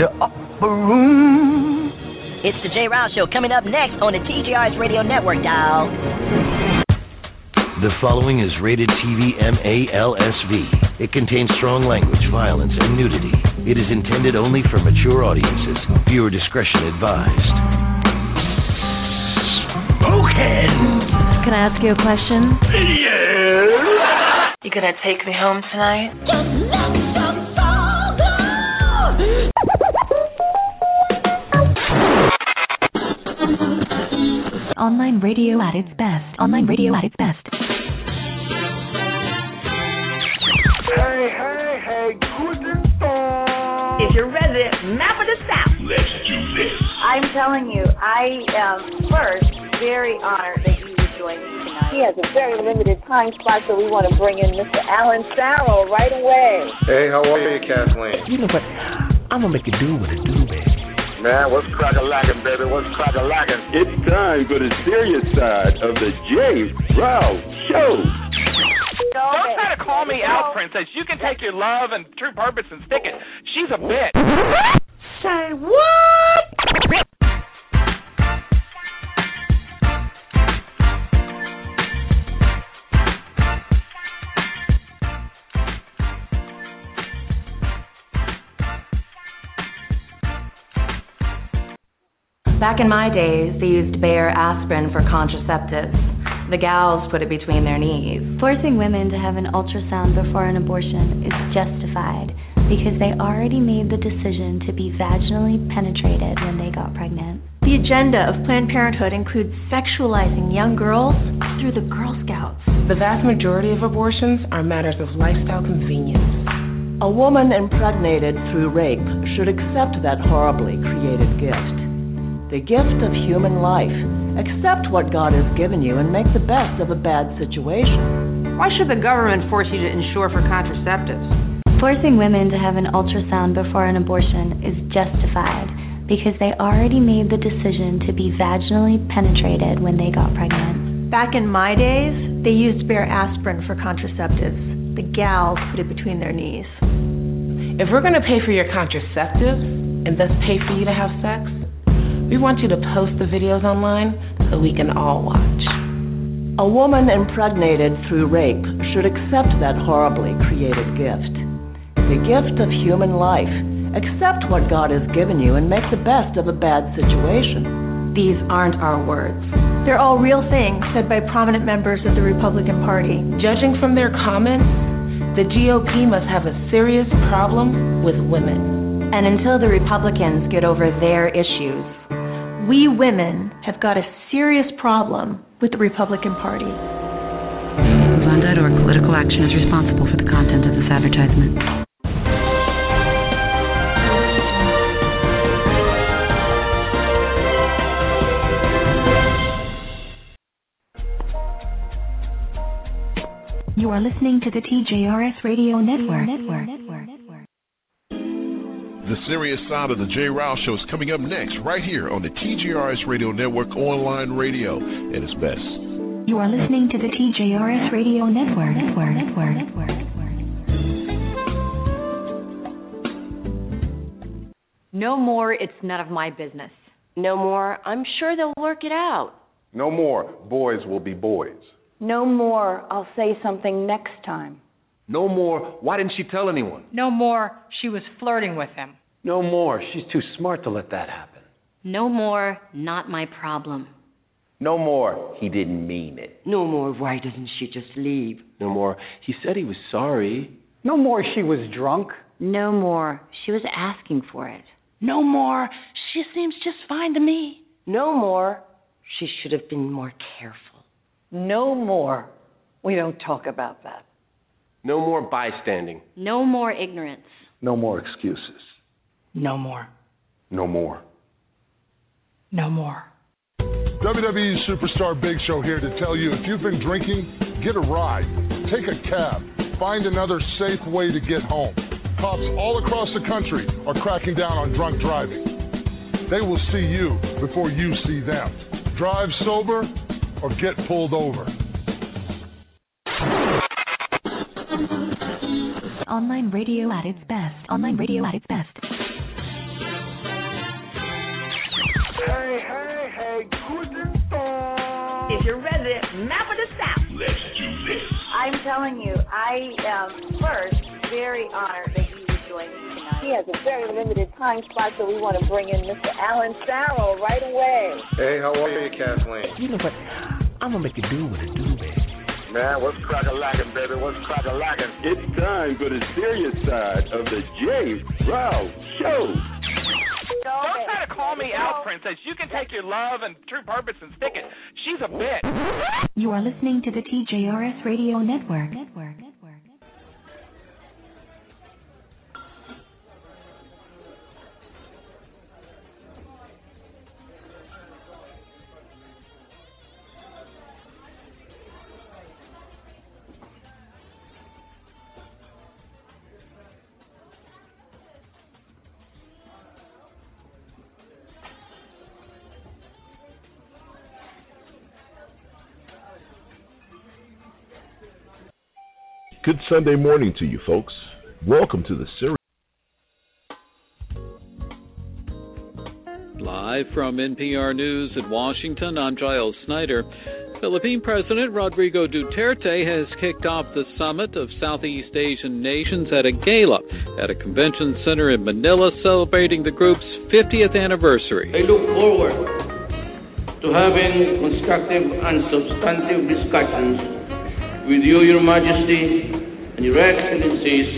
the upper room. It's the J. Rouse Show coming up next on the TJRS Radio Network, dial. The following is rated TV MALSV. It contains strong language, violence, and nudity. It is intended only for mature audiences. Viewer discretion advised. Spoken. Can I ask you a question? Yes. You gonna take me home tonight? Online radio at its best. Online radio at its best. Hey, hey, hey, guten Tag. Is your resident map of the South? Let's do this. I'm telling you, I am first very honored that you would join me tonight. He has a very limited time slot, so we want to bring in Mr. Alan Farrell right away. Hey, how are you, Kathleen? You know what? I'm gonna make it do what it do, baby. Man, what's crack a lacking, baby? What's crack a lacking? It's time for the serious side of the J. Rouse Show. Don't try to call me out, princess. You can take your love and true purpose and stick it. She's a bitch. Say what? Back in my days, they used Bayer aspirin for contraceptives. The gals put it between their knees. Forcing women to have an ultrasound before an abortion is justified because they already made the decision to be vaginally penetrated when they got pregnant. The agenda of Planned Parenthood includes sexualizing young girls through the Girl Scouts. The vast majority of abortions are matters of lifestyle convenience. A woman impregnated through rape should accept that horribly created gift. The gift of human life. Accept what God has given you and make the best of a bad situation. Why should the government force you to insure for contraceptives? Forcing women to have an ultrasound before an abortion is justified because they already made the decision to be vaginally penetrated when they got pregnant. Back in my days, they used Bayer aspirin for contraceptives. The gals put it between their knees. If we're going to pay for your contraceptives and thus pay for you to have sex, we want you to post the videos online so we can all watch. A woman impregnated through rape should accept that horribly created gift. The gift of human life. Accept what God has given you and make the best of a bad situation. These aren't our words. They're all real things said by prominent members of the Republican Party. Judging from their comments, the GOP must have a serious problem with women. And until the Republicans get over their issues, we women have got a serious problem with the Republican Party. MoveOn.org Political Action is responsible for the content of this advertisement. You are listening to the TJRS Radio Network. The serious side of the J. Rouse Show is coming up next, right here on the TJRS Radio Network online radio at its best. You are listening to the TJRS Radio Network. Network. Network. Network. No more, it's none of my business. No more, I'm sure they'll work it out. No more, boys will be boys. No more, I'll say something next time. No more, why didn't she tell anyone? No more, she was flirting with him. No more, she's too smart to let that happen. No more, not my problem. No more, he didn't mean it. No more, why doesn't she just leave? No more, he said he was sorry. No more, she was drunk. No more, she was asking for it. No more, she seems just fine to me. No more, she should have been more careful. No more, we don't talk about that. No more bystanding. No more ignorance. No more excuses. No more. No more. No more. WWE Superstar Big Show here to tell you if you've been drinking, get a ride, take a cab, find another safe way to get home. Cops all across the country are cracking down on drunk driving. They will see you before you see them. Drive sober or get pulled over. Online radio at its best. Online radio at its best. I'm telling you, I am first very honored that you would join me tonight. He has a very limited time spot, so we want to bring in Mr. Alan Farrell right away. Hey, how are you, Kathleen? You know what? I'm gonna make a do with a do, baby. Man, what's crack a lacking, baby? What's crack a lacking? It's time for the serious side of the Jay Brown Show. Don't try to call me out, princess. You can take your love and true purpose and stick it. She's a bitch. You are listening to the TJRS Radio Network. Network. Good Sunday morning to you, folks. Welcome to the series. Live from NPR News in Washington, I'm Giles Snyder. Philippine President Rodrigo Duterte has kicked off the summit of Southeast Asian nations at a gala at a convention center in Manila celebrating the group's 50th anniversary. I look forward to having constructive and substantive discussions with you, Your Majesty, and Your Excellencies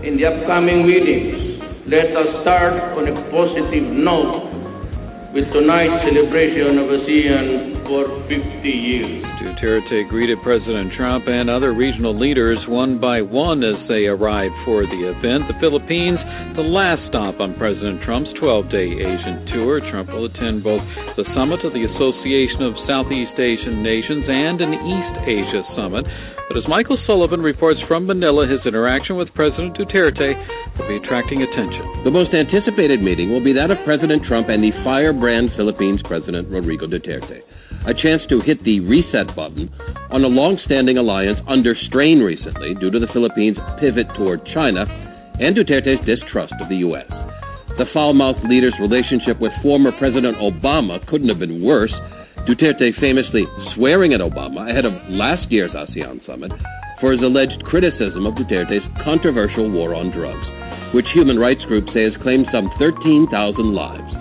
in the upcoming meetings. Let us start on a positive note with tonight's celebration of ASEAN for 50 years. Duterte greeted President Trump and other regional leaders one by one as they arrived for the event. The Philippines, the last stop on President Trump's 12 day Asian tour. Trump will attend both the summit of the Association of Southeast Asian Nations and an East Asia summit. But as Michael Sullivan reports from Manila, his interaction with President Duterte will be attracting attention. The most anticipated meeting will be that of President Trump and the firebrand Philippines President Rodrigo Duterte. A chance to hit the reset button on a long standing alliance under strain recently due to the Philippines' pivot toward China and Duterte's distrust of the U.S. The foul mouthed leader's relationship with former President Obama couldn't have been worse. Duterte famously swearing at Obama ahead of last year's ASEAN summit for his alleged criticism of Duterte's controversial war on drugs, which human rights groups say has claimed some 13,000 lives.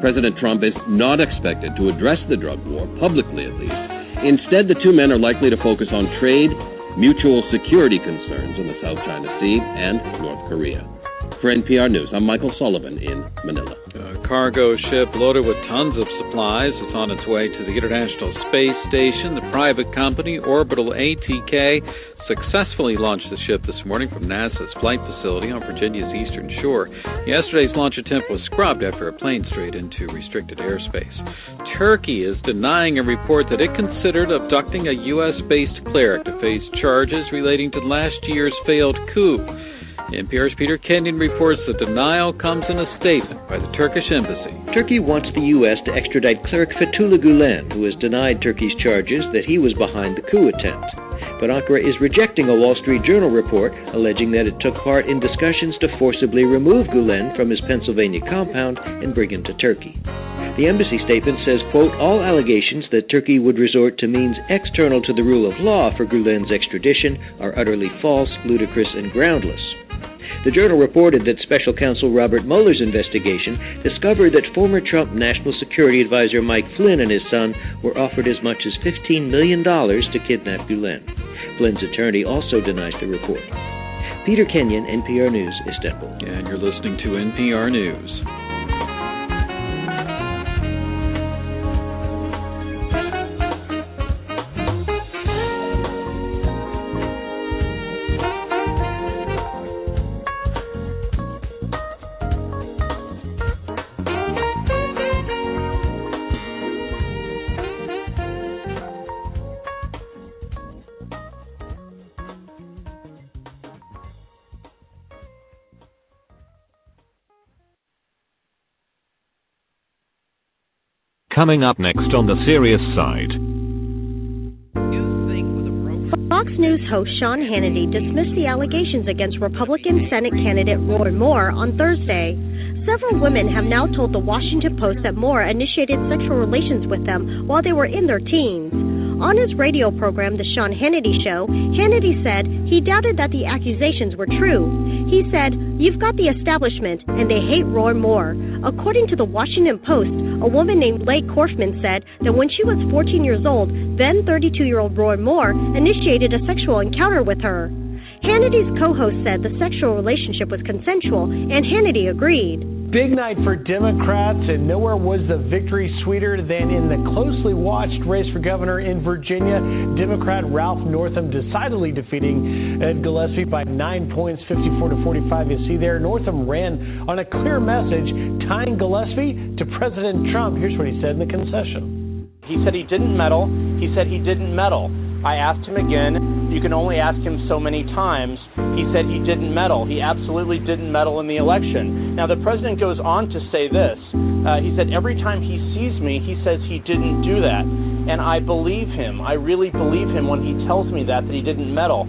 President Trump is not expected to address the drug war, publicly at least. Instead, the two men are likely to focus on trade, mutual security concerns in the South China Sea, and North Korea. For NPR News, I'm Michael Sullivan in Manila. A cargo ship loaded with tons of supplies is on its way to the International Space Station. The private company Orbital ATK successfully launched the ship this morning from NASA's flight facility on Virginia's eastern shore. Yesterday's launch attempt was scrubbed after a plane strayed into restricted airspace. Turkey is denying a report that it considered abducting a U.S. based cleric to face charges relating to last year's failed coup. NPR's Peter Kenyon reports the denial comes in a statement by the Turkish embassy. Turkey wants the U.S. to extradite cleric Fethullah Gulen, who has denied Turkey's charges that he was behind the coup attempt. But Ankara is rejecting a Wall Street Journal report alleging that it took part in discussions to forcibly remove Gulen from his Pennsylvania compound and bring him to Turkey. The embassy statement says, quote, all allegations that Turkey would resort to means external to the rule of law for Gulen's extradition are utterly false, ludicrous, and groundless. The journal reported that Special Counsel Robert Mueller's investigation discovered that former Trump National Security Advisor Mike Flynn and his son were offered as much as $15 million to kidnap Gulen. Flynn's attorney also denies the report. Peter Kenyon, NPR News, Istanbul. And you're listening to NPR News. Coming up next on the serious side. Fox News host Sean Hannity dismissed the allegations against Republican Senate candidate Roy Moore on Thursday. Several women have now told the Washington Post that Moore initiated sexual relations with them while they were in their teens. On his radio program, The Sean Hannity Show, Hannity said he doubted that the accusations were true. He said, You've got the establishment, and they hate Roy Moore. According to the Washington Post, a woman named Leigh Corfman said that when she was 14 years old, then 32 year old Roy Moore initiated a sexual encounter with her. Hannity's co host said the sexual relationship was consensual, and Hannity agreed. Big night for Democrats, and nowhere was the victory sweeter than in the closely watched race for governor in Virginia. Democrat Ralph Northam decidedly defeating Ed Gillespie by nine points, 54 to 45. You see there, Northam ran on a clear message tying Gillespie to President Trump. Here's what he said in the concession. He said he didn't meddle. He said he didn't meddle. I asked him again. You can only ask him so many times. He said he didn't meddle. He absolutely didn't meddle in the election. Now, the president goes on to say this. Uh, he said, Every time he sees me, he says he didn't do that. And I believe him. I really believe him when he tells me that, that he didn't meddle.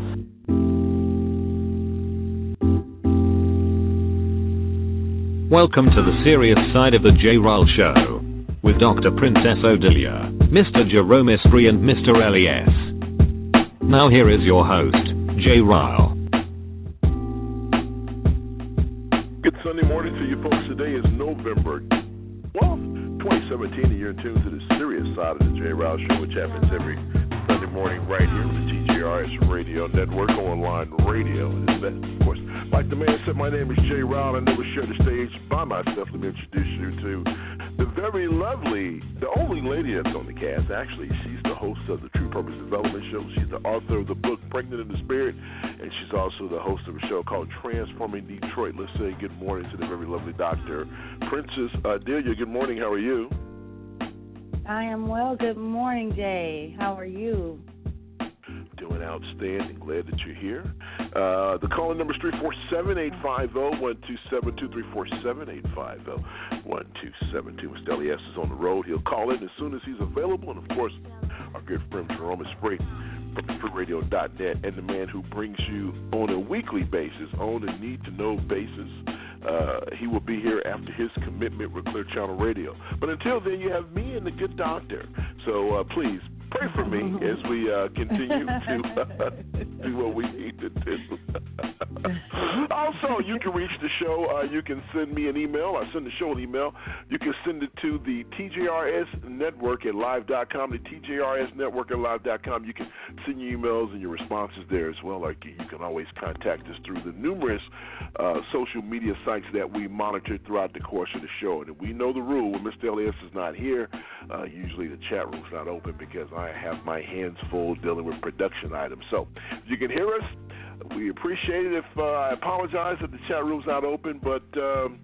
Welcome to the serious side of the J. Ryle Show with Dr. Princess Odilia, Mr. Jerome Esprit, and Mr. Elias. Now here is your host, Jay Ryle. Good Sunday morning to you folks. Today is November 12th, 2017, and you're in tune to the serious side of the Jay Ryle Show, which happens every Sunday morning right here on the TJRS Radio Network, online radio. Of course, like the man said, my name is Jay Ryle. I never share the stage by myself. Let me introduce you to the very lovely, the only lady that's on the cast. Actually, she's the host of the True Purpose Development Show. She's the author of the book Pregnant in the Spirit, and she's also the host of a show called Transforming Detroit. Let's say good morning to the very lovely Dr. Princess uh, Delia. Good morning. How are you? I am well. Good morning, Jay. How are you? Doing outstanding. Glad that you're here. Uh, the calling number is 347 850 1272 347 850 1272. Mr. Elias is on the road. He'll call in as soon as he's available. And of course, our good friend Jerome Esprit from EspritRadio.net and the man who brings you on a weekly basis, on a need to know basis. Uh, he will be here after his commitment with Clear Channel Radio. But until then, you have me and the good doctor. So uh, please pray for me as we uh, continue to uh, do what we need to do. also, you can reach the show. Uh, you can send me an email. I send the show an email. You can send it to the TJRS Network at live.com, the TJRS Network at live.com. You can send your emails and your responses there as well. Like you can always contact us through the numerous uh, social media sites that we monitor throughout the course of the show. And we know the rule when Mr. Elias is not here, uh, usually the chat room's not open because I have my hands full dealing with production items. So you can hear us. We appreciate it. If uh, I apologize that the chat room's not open, but um,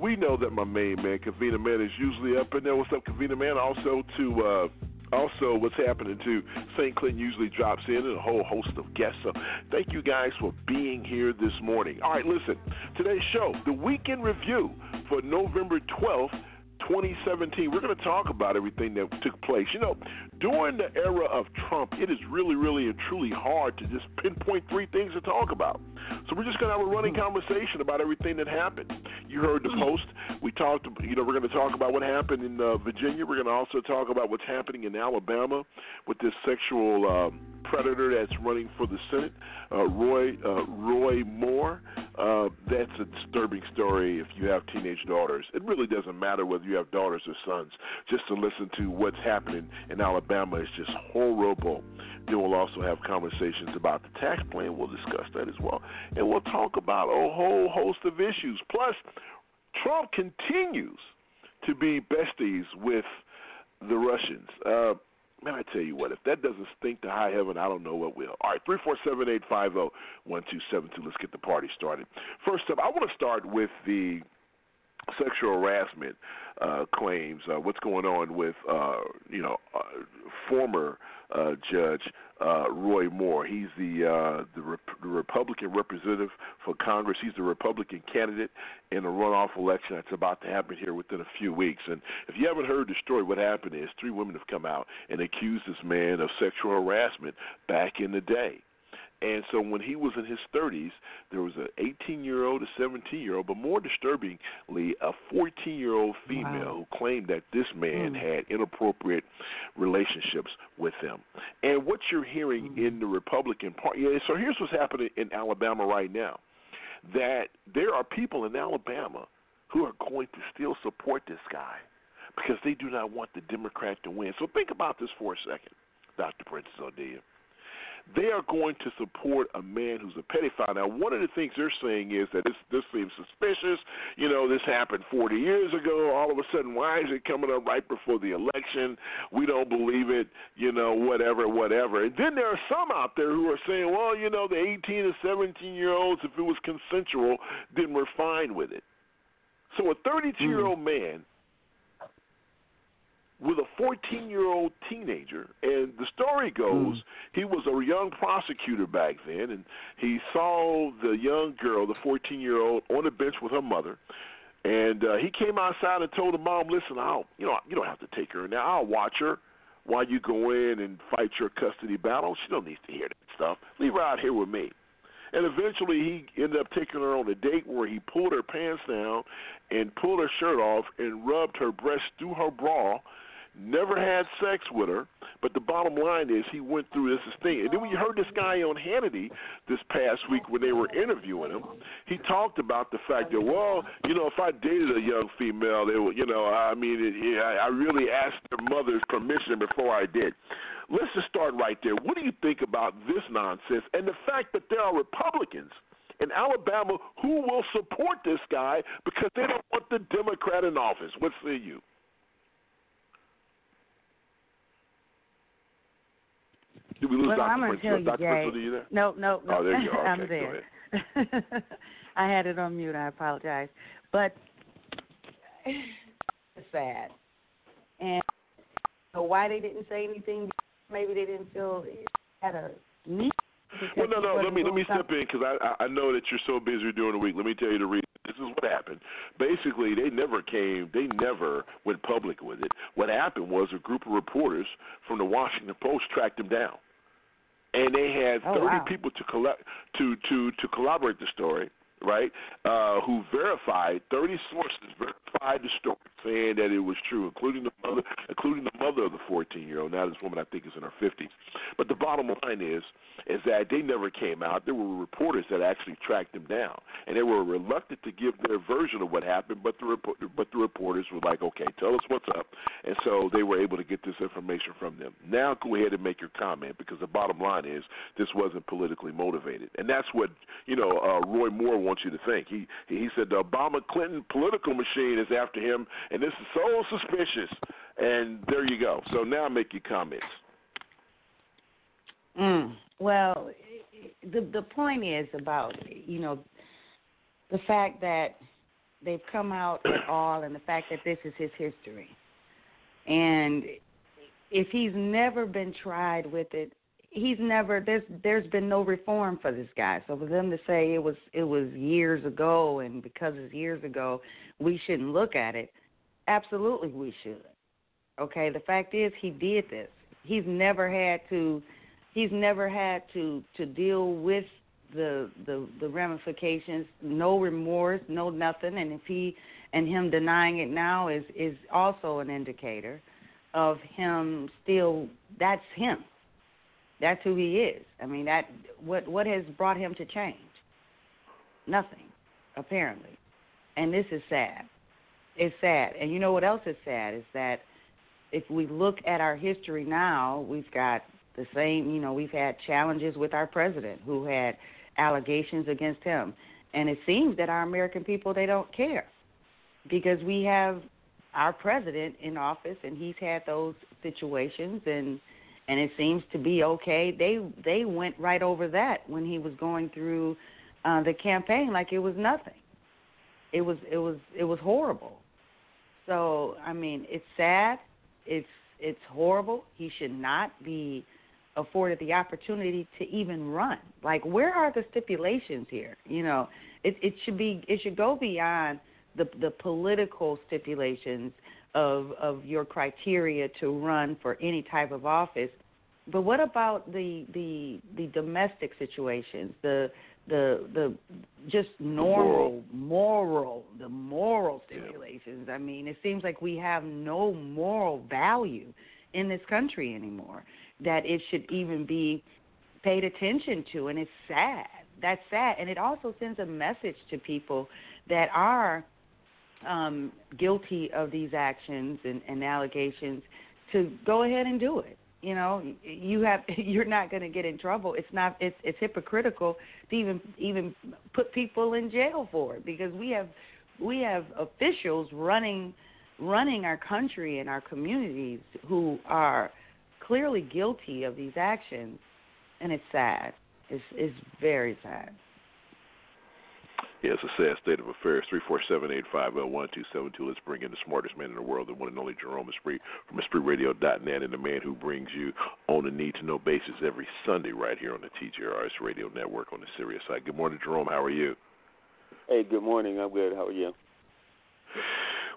we know that my main man, Kavina Man, is usually up in there. What's up, Kavina Man? Also to uh, also what's happening to St. Clinton usually drops in and a whole host of guests. So thank you guys for being here this morning. All right, listen, today's show, the weekend review for November 12th. 2017, we're going to talk about everything that took place. You know, during the era of Trump, it is really, really, and truly hard to just pinpoint three things to talk about. So we're just going to have a running conversation about everything that happened. You heard the post. We talked. You know, we're going to talk about what happened in uh, Virginia. We're going to also talk about what's happening in Alabama with this sexual um, predator that's running for the Senate, uh, Roy uh, Roy Moore. Uh, that's a disturbing story. If you have teenage daughters, it really doesn't matter whether you have daughters or sons. Just to listen to what's happening in Alabama is just horrible. Then we'll also have conversations about the tax plan. We'll discuss that as well, and we'll talk about a whole host of issues. Plus, Trump continues to be besties with the Russians. Uh, Man, I tell you what, if that doesn't stink to high heaven, I don't know what will. All right, three four seven eight five zero one two seven two. Let's get the party started. First up, I want to start with the sexual harassment uh, claims. Uh, what's going on with uh, you know uh, former uh, Judge uh, Roy Moore? He's the uh, the, Rep- the Republican representative for Congress. He's the Republican candidate in a runoff election that's about to happen here within a few weeks. And if you haven't heard the story, what happened is three women have come out and accused this man of sexual harassment back in the day And so when he was in his 30s, there was an 18 year old, a 17 year old, but more disturbingly, a 14 year old female Wow. who claimed that this man Mm. had inappropriate relationships with them. And what you're hearing Mm. in the Republican Party, yeah, so here's what's happening in Alabama right now that there are people in Alabama who are going to still support this guy because they do not want the Democrat to win. So think about this for a second, Dr. Princess Odelia. They are going to support a man who's a pedophile. Now, one of the things they're saying is that this this seems suspicious. You know, this happened 40 years ago. All of a sudden, why is it coming up right before the election? We don't believe it. You know, whatever, whatever. And then there are some out there who are saying, well, you know, the 18 and 17 year olds, if it was consensual, then we're fine with it. So a 32 year old man with a 14 year old teenager. And the story goes he was a young prosecutor back then, and he saw the young girl, the 14 year old, on the bench with her mother. And uh, he came outside and told the mom, "Listen, I'll you know you don't have to take her now. I'll watch her while you go in and fight your custody battle. She don't need to hear that stuff. Leave her out here with me." And eventually, he ended up taking her on a date where he pulled her pants down and pulled her shirt off and rubbed her breast through her bra. Never had sex with her, but the bottom line is he went through this thing. And then you heard this guy on Hannity this past week when they were interviewing him, he talked about the fact that, well, you know, if I dated a young female, they would, you know, I mean, it, yeah, I really asked their mother's permission before I did. Let's just start right there. What do you think about this nonsense and the fact that there are Republicans in Alabama who will support this guy because they don't want the Democrat in office? What say you? Did we lose well, Dr. I'm Prince? tell you, Dr. Prince, Jay. are you there? No, no, no. Oh, there you are. I'm there. I had it on mute. I apologize, but it's sad. And so why they didn't say anything? Maybe they didn't feel it had a need. Well, no, no. Let me let me step in because I I I know that you're so busy during the week. Let me tell you the reason. This is what happened. Basically, they never came. They never went public with it. What happened was a group of reporters from the Washington Post tracked them down, and they had Oh, 30 wow. people to collect to to to collaborate the story. Right, uh, who verified 30 sources verified the story, saying that it was true, including the mother, including the mother of the 14 year old. Now this woman, I think, is in her 50s. But the bottom line is, is that they never came out. There were reporters that actually tracked them down, and they were reluctant to give their version of what happened. But the report, but the reporters were like, okay, tell us what's up, and so they were able to get this information from them. Now go ahead and make your comment because the bottom line is this wasn't politically motivated, and that's what you know. Uh, Roy Moore wants you to think. He he said the Obama Clinton political machine is after him, and this is so suspicious. And there you go. So now make your comments. Mm. Well, the the point is about you know the fact that they've come out at all, and the fact that this is his history, and if he's never been tried with it, he's never there's there's been no reform for this guy. So for them to say it was it was years ago, and because it's years ago, we shouldn't look at it. Absolutely, we should. Okay, the fact is he did this. He's never had to he's never had to to deal with the the the ramifications no remorse no nothing and if he and him denying it now is is also an indicator of him still that's him that's who he is. I mean that what what has brought him to change? Nothing apparently. And this is sad. It's sad. And you know what else is sad is that if we look at our history now we've got the same, you know, we've had challenges with our president who had allegations against him. And it seems that our American people they don't care because we have our president in office and he's had those situations and and it seems to be okay. They they went right over that when he was going through uh the campaign like it was nothing. It was it was it was horrible. So, I mean, it's sad. It's it's horrible. He should not be afforded the opportunity to even run. Like, where are the stipulations here? You know, it it should be it should go beyond the the political stipulations of of your criteria to run for any type of office. But what about the the the domestic situations, the the the just normal moral the moral stimulations. I mean, it seems like we have no moral value in this country anymore that it should even be paid attention to and it's sad. That's sad and it also sends a message to people that are um guilty of these actions and, and allegations to go ahead and do it you know you have you're not going to get in trouble. It's not it's it's hypocritical to even even put people in jail for it because we have we have officials running running our country and our communities who are clearly guilty of these actions. And it's sad. It's it's very sad yeah, it's a sad state of affairs. Three four seven eight five zero one two seven two. Let's bring in the smartest man in the world, the one and only Jerome Esprit from EspritRadio.net, and the man who brings you on a need to know basis every Sunday right here on the TJRS Radio Network on the serious side. Good morning, Jerome. How are you? Hey, good morning. I'm good. How are you?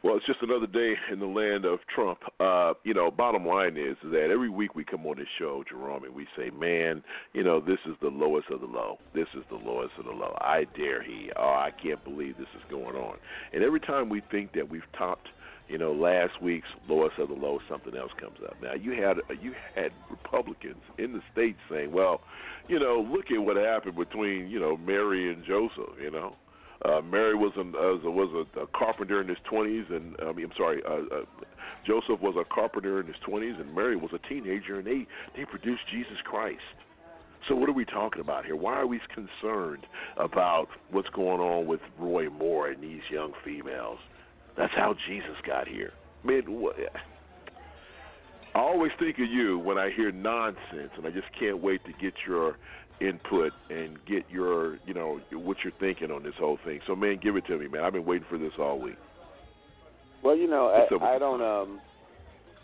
Well, it's just another day in the land of Trump. Uh, you know, bottom line is that every week we come on this show, Jerome, and we say, man, you know, this is the lowest of the low. This is the lowest of the low. I dare he. Oh, I can't believe this is going on. And every time we think that we've topped, you know, last week's lowest of the low, something else comes up. Now you had you had Republicans in the states saying, well, you know, look at what happened between you know Mary and Joseph. You know, uh, Mary was an, uh, was a, a carpenter in his 20s, and I mean, I'm sorry, uh, uh, Joseph was a carpenter in his 20s, and Mary was a teenager, and they they produced Jesus Christ. So what are we talking about here? Why are we concerned about what's going on with Roy Moore and these young females? That's how Jesus got here. Man, what, I always think of you when I hear nonsense, and I just can't wait to get your input and get your, you know, what you're thinking on this whole thing. So, man, give it to me, man. I've been waiting for this all week. Well, you know, I, I don't, um,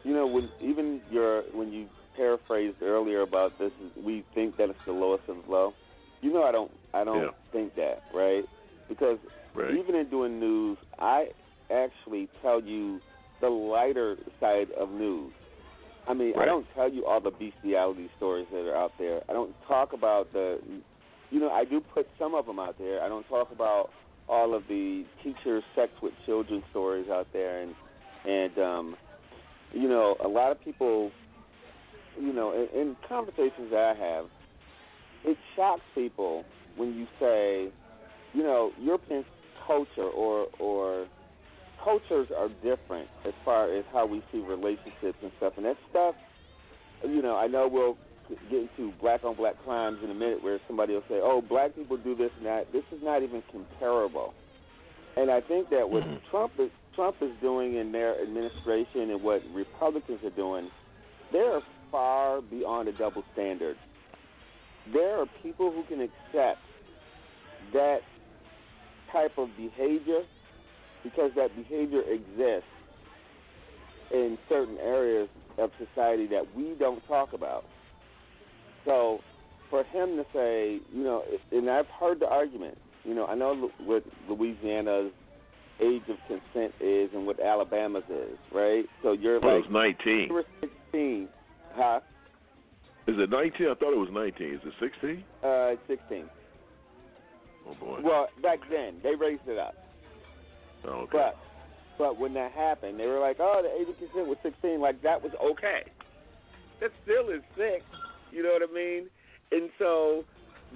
you know, when even your when you paraphrased earlier about this, we think that it's the lowest of low. You know, I don't, I don't yeah. think that, right? Because right. even in doing news, I actually tell you the lighter side of news. I mean, right. I don't tell you all the bestiality stories that are out there. I don't talk about the, you know, I do put some of them out there. I don't talk about all of the teacher sex with children stories out there, and and um, you know, a lot of people, you know, in, in conversations that I have, it shocks people when you say, you know, European culture or or cultures are different as far as how we see relationships and stuff. And that stuff, you know, I know we'll get into black on black crimes in a minute where somebody will say, oh, black people do this and that. This is not even comparable. And I think that what mm-hmm. Trump is Trump is doing in their administration and what Republicans are doing, they're far beyond a double standard. There are people who can accept that type of behavior because that behavior exists in certain areas of society that we don't talk about. So for him to say, you know, and I've heard the argument, you know, I know what Louisiana's age of consent is and what Alabama's is, right? So you're well, like it's 19. You were 16, huh? Is it 19? I thought it was 19. Is it 16? Uh, 16. Oh boy. Well, back then they raised it up. Oh, okay. But but when that happened, they were like, "Oh, the eighty percent was sixteen. Like that was okay. That still is six. You know what I mean? And so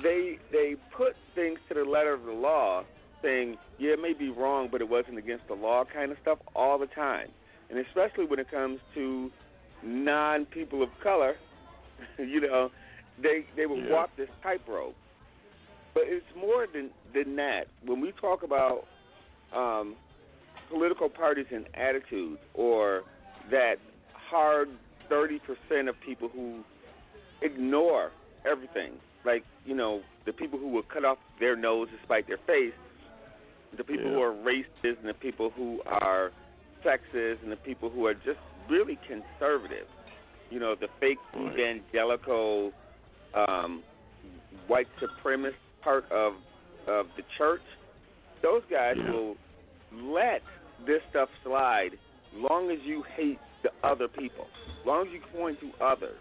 they they put things to the letter of the law, saying, "Yeah, it may be wrong, but it wasn't against the law," kind of stuff all the time, and especially when it comes to non people of color. you know, they they would yeah. walk this tightrope. But it's more than than that. When we talk about um, political parties and attitudes, or that hard 30% of people who ignore everything, like, you know, the people who will cut off their nose despite their face, the people yeah. who are racist, and the people who are sexist, and the people who are just really conservative. You know, the fake right. evangelical, um, white supremacist part of of the church. Those guys yeah. will let this stuff slide long as you hate the other people, long as you point to others.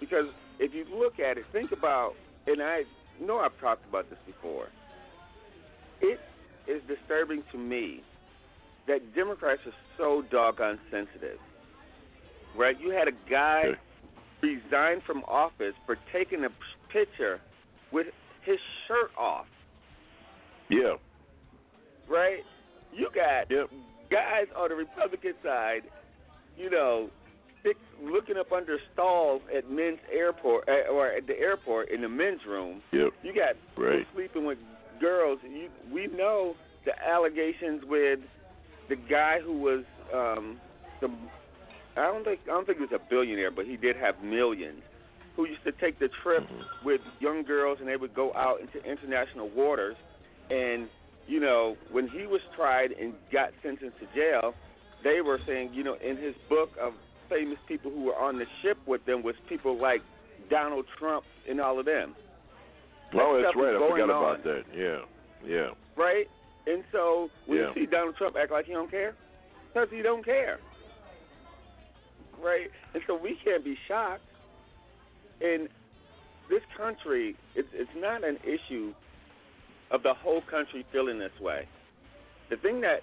Because if you look at it, think about, and I know I've talked about this before. It is disturbing to me that Democrats are so doggone sensitive. Right? You had a guy Okay. resign from office for taking a picture with his shirt off. Yeah. Right? You got guys on the Republican side, you know, stick, looking up under stalls at men's airport uh, or at the airport in the men's room. Yep. You got Right. sleeping with girls. You, we know the allegations with the guy who was um, the I don't think I don't think he was a billionaire, but he did have millions. Who used to take the trip with young girls, and they would go out into international waters. And you know, when he was tried and got sentenced to jail, they were saying, you know, in his book of famous people who were on the ship with them was people like Donald Trump and all of them. That Oh, that's right. I forgot on, about that. Yeah. Yeah. Right? And so when Yeah. you see Donald Trump act like he don't care, because he don't care. Right? And so we can't be shocked. In this country, it's it's not an issue of the whole country feeling this way. The thing that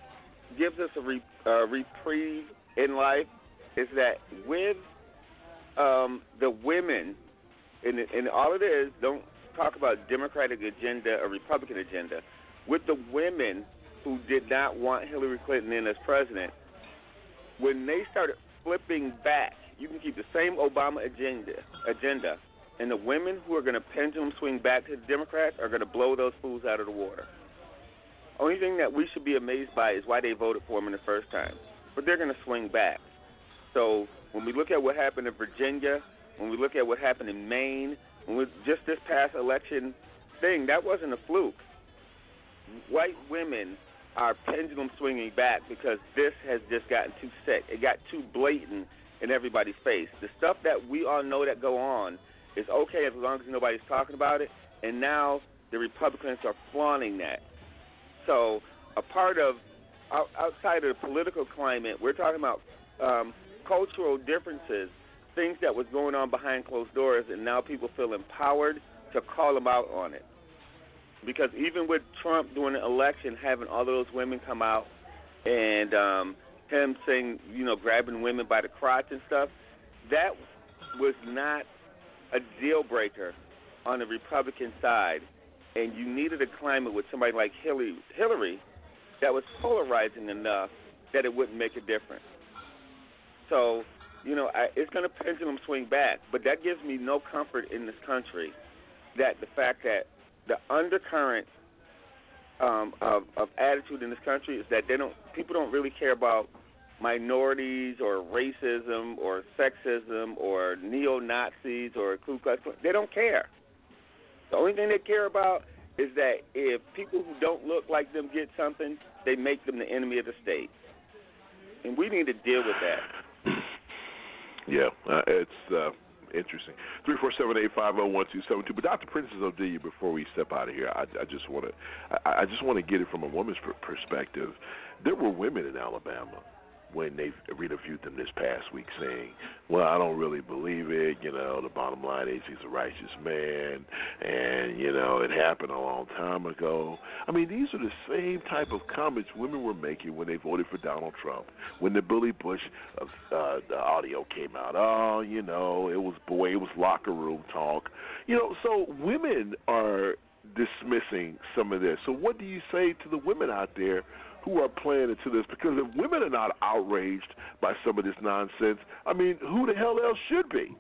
gives us a re, uh, reprieve in life is that with um, the women, and, and all it is, don't talk about Democratic agenda or Republican agenda. With the women who did not want Hillary Clinton in as president, when they started flipping back, you can keep the same Obama agenda, agenda, and the women who are going to pendulum swing back to the Democrats are going to blow those fools out of the water. Only thing that we should be amazed by is why they voted for him in the first time, but they're going to swing back. So when we look at what happened in Virginia, when we look at what happened in Maine, when we, just this past election thing, that wasn't a fluke. White women are pendulum swinging back because this has just gotten too sick. It got too blatant in everybody's face. The stuff that we all know that go on is okay as long as nobody's talking about it, and now the Republicans are flaunting that. So a part of outside of the political climate, we're talking about um, cultural differences, things that was going on behind closed doors, and now people feel empowered to call them out on it. Because even with Trump during the election, having all those women come out and um, him saying, you know, grabbing women by the crotch and stuff, that was not a deal breaker on the Republican side. And you needed a climate with somebody like Hillary, Hillary that was polarizing enough that it wouldn't make a difference. So, you know, I, it's going to pendulum swing back, but that gives me no comfort in this country that the fact that the undercurrent um, of, of attitude in this country is that they don't people don't really care about minorities or racism or sexism or neo Nazis or Ku Klux Klan. They don't care. The only thing they care about is that if people who don't look like them get something, they make them the enemy of the state. And we need to deal with that. Yeah, uh, it's uh, interesting. Three four seven eight five zero one two seven two. But Dr. Princess Odelia, before we step out of here, I, just want to, I, I just want to get it from a woman's per- perspective. There were women in Alabama when they interviewed them this past week saying, "Well, I don't really believe it. You know, the bottom line is he's a righteous man, and you know, it happened a long time ago." I mean, these are the same type of comments women were making when they voted for Donald Trump. When the Billy Bush of uh, the audio came out, oh, you know, it was boy, it was locker room talk. You know, so women are dismissing some of this. So, what do you say to the women out there? Who are playing into this? Because if women are not outraged by some of this nonsense, I mean, who the hell else should be?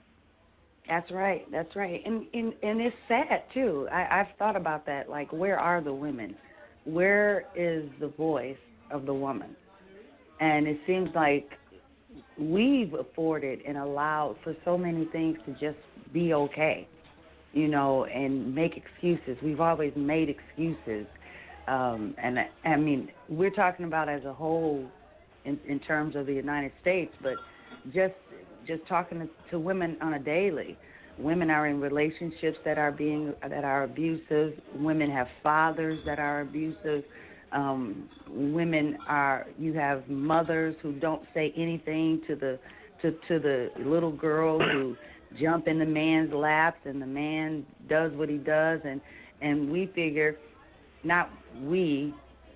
That's right. That's right. And and and it's sad too. I, I've thought about that. Like, where are the women? Where is the voice of the woman? And it seems like we've afforded and allowed for so many things to just be okay, you know, and make excuses. We've always made excuses. Um, and I, mean, we're talking about as a whole in, in terms of the United States, but just just talking to, to women on a daily. Women are in relationships that are being that are abusive. Women have fathers that are abusive. Um, women are you have mothers who don't say anything to the to to the little girl who jump in the man's laps and the man does what he does and and we figure not we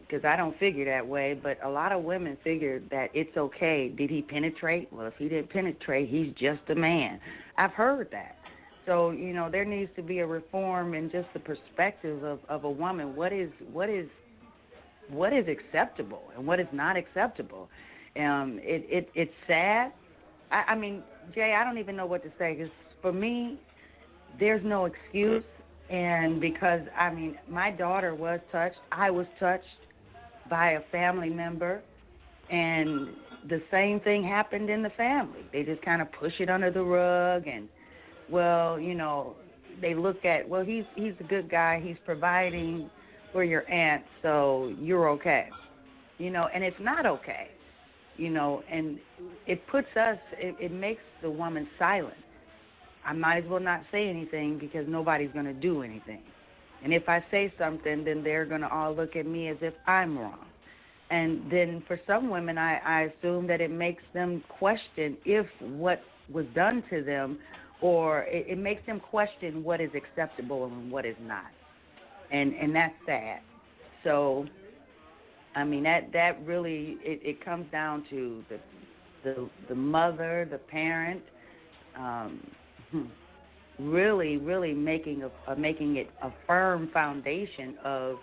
because I don't figure that way, but a lot of women figure that it's okay. Did he penetrate? Well, if he didn't penetrate, he's just a man. I've heard that. So, you know, there needs to be a reform in just the perspective of, of a woman. What is what is what is acceptable and what is not acceptable? Um, it, it it's sad. I, I mean, Jay, I don't even know what to say because for me, there's no excuse. And because I mean, my daughter was touched, I was touched by a family member, and the same thing happened in the family. They just kind of push it under the rug, and well, you know, they look at well, he's he's a good guy, he's providing for your aunt, so you're okay, you know, and it's not okay, you know, and it puts us, it, it makes the woman silent I might as well not say anything because nobody's going to do anything. And if I say something, then they're going to all look at me as if I'm wrong. And then for some women, I, I assume that it makes them question if what was done to them, or it, it makes them question what is acceptable and what is not. And and that's sad. So, I mean that that really it, it comes down to the the the mother, the parent, um. really, really making a, uh, making it a firm foundation of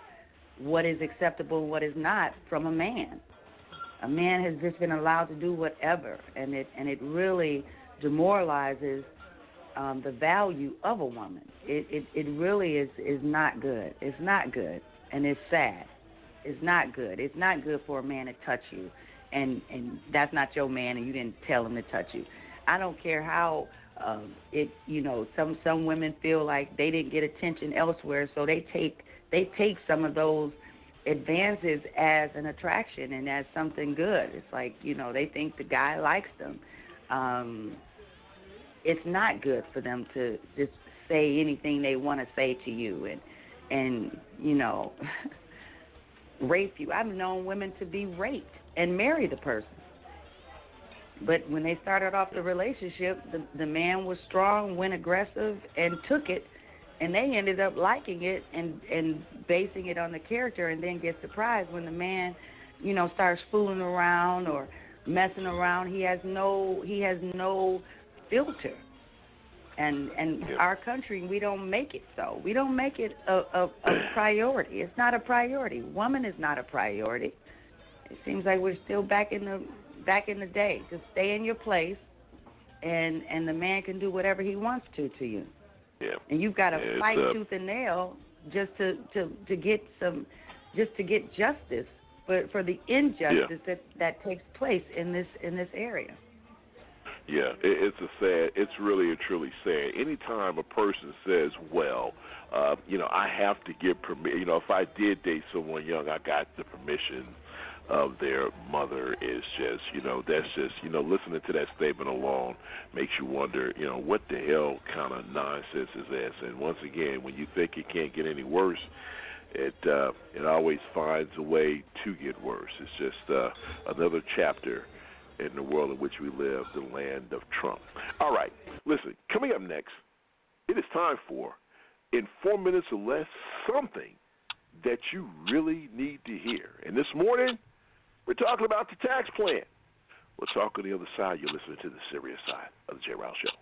what is acceptable what is not from a man. A man has just been allowed to do whatever, and it and it really demoralizes um, the value of a woman. It, it it really is is not good. It's not good, and it's sad. It's not good. It's not good for a man to touch you, and and that's not your man, and you didn't tell him to touch you. I don't care how um, it you know some some women feel like they didn't get attention elsewhere, so they take they take some of those advances as an attraction and as something good. It's like you know they think the guy likes them. Um, it's not good for them to just say anything they want to say to you and and you know rape you. I've known women to be raped and marry the person but when they started off the relationship, the the man was strong, went aggressive, and took it, and they ended up liking it and and basing it on the character, and then get surprised when the man, you know, starts fooling around or messing around. He has no he has no filter, and and yeah. our country we don't make it so. We don't make it a, a, a priority. It's not a priority. Woman is not a priority. It seems like we're still back in the back in the day. Just stay in your place, and and the man can do whatever he wants to to you. Yeah. And you've got to yeah, fight uh, tooth and nail just to to to get some, just to get justice for for the injustice yeah. that that takes place in this in this area. Yeah, it, it's a sad. It's really a truly sad. Anytime a person says, "Well, uh, you know, I have to get permission," you know, if I did date someone young, I got the permission of their mother is just, you know, that's just, you know, listening to that statement alone makes you wonder, you know, what the hell kind of nonsense is this? And once again, when you think it can't get any worse, it uh, it always finds a way to get worse. It's just uh, another chapter in the world in which we live, the land of Trump. All right, listen. Coming up next, it is time for, in four minutes or less, something that you really need to hear. And this morning, we're talking about the tax plan. We'll talk on the other side. You're listening to the serious side of the J. Rouse Show.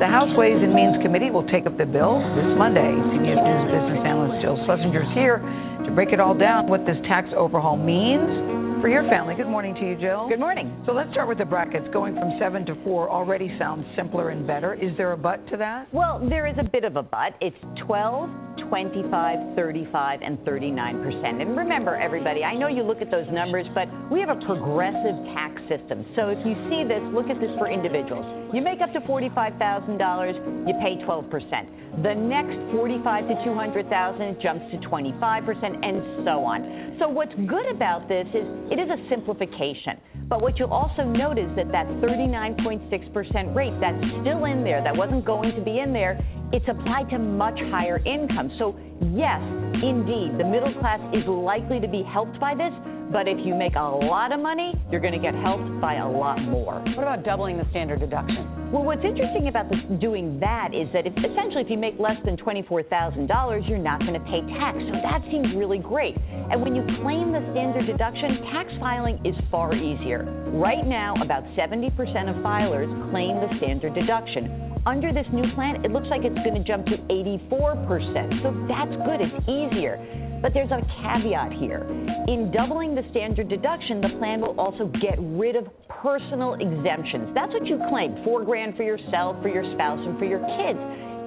The House Ways and Means Committee will take up the bill this Monday. CBS News business analyst Jill Schlesinger is here to break it all down, what this tax overhaul means for your family. Good morning to you, Jill. Good morning. So let's start with the brackets. Going from seven to four already sounds simpler and better. Is there a but to that? Well, there is a bit of a but. It's 12, 25, 35, and 39 percent. And remember, everybody, I know you look at those numbers, but we have a progressive tax system. So if you see this, look at this for individuals. You make up to $45,000, you pay 12 percent. The next 45 to 200,000 jumps to 25 percent, and so on. So what's good about this is it is a simplification. But what you'll also notice that that 39.6% rate that's still in there, that wasn't going to be in there, it's applied to much higher income. So yes, indeed, the middle class is likely to be helped by this, But if you make a lot of money, you're going to get helped by a lot more. What about doubling the standard deduction? Well, what's interesting about this, doing that is that if, essentially if you make less than $24,000, you're not going to pay tax. So that seems really great. And when you claim the standard deduction, tax filing is far easier. Right now, about 70% of filers claim the standard deduction. Under this new plan, it looks like it's going to jump to 84%. So that's good, it's easier. But there's a caveat here. In doubling the standard deduction, the plan will also get rid of personal exemptions. That's what you claim four grand for yourself, for your spouse, and for your kids.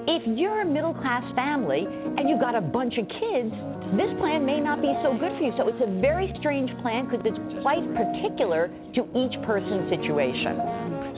If you're a middle class family and you've got a bunch of kids, this plan may not be so good for you. So it's a very strange plan because it's quite particular to each person's situation.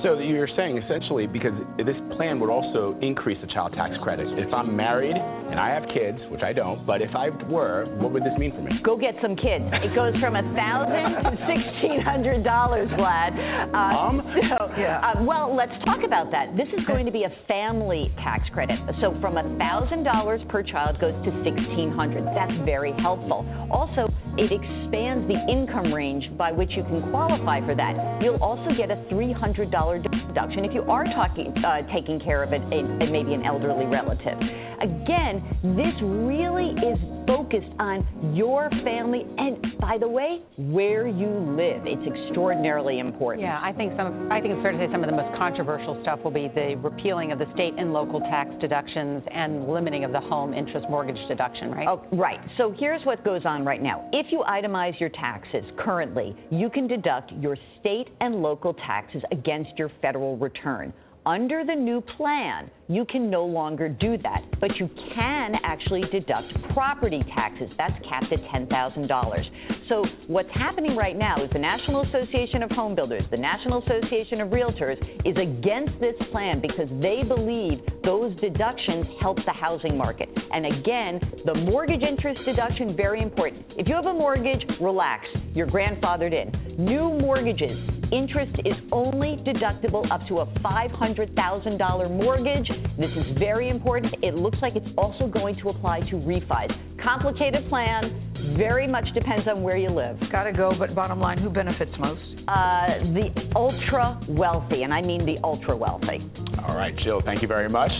So you're saying essentially because this plan would also increase the child tax credit. If I'm married and I have kids, which I don't, but if I were, what would this mean for me? Go get some kids. It goes from a thousand to sixteen hundred dollars, Vlad. Um, so, yeah. Uh, well, let's talk about that. This is going to be a family tax credit. So from a thousand dollars per child goes to sixteen hundred. That's very helpful. Also, it expands the income range by which you can qualify for that. You'll also get a three hundred dollar deduction if you are talking, uh, taking care of it, and maybe an elderly relative. Again, this really is focused on your family and, by the way, where you live. It's extraordinarily important. Yeah, I think some. I think it's fair to say some of the most controversial stuff will be the repealing of the state and local tax deductions and limiting of the home interest mortgage deduction. Right. Oh, right. So here's what goes on right now. If you itemize your taxes currently, you can deduct your state and local taxes against your federal return. Under the new plan, you can no longer do that, but you can actually deduct property taxes. That's capped at $10,000. So, what's happening right now is the National Association of Home Builders, the National Association of Realtors is against this plan because they believe those deductions help the housing market. And again, the mortgage interest deduction, very important. If you have a mortgage, relax. You're grandfathered in. New mortgages, interest is only deductible up to a $500,000 mortgage. This is very important. It looks like it's also going to apply to refis. Complicated plan, very much depends on where you live. Got to go, but bottom line, who benefits most? Uh, the ultra wealthy, and I mean the ultra wealthy. All right, Jill, thank you very much.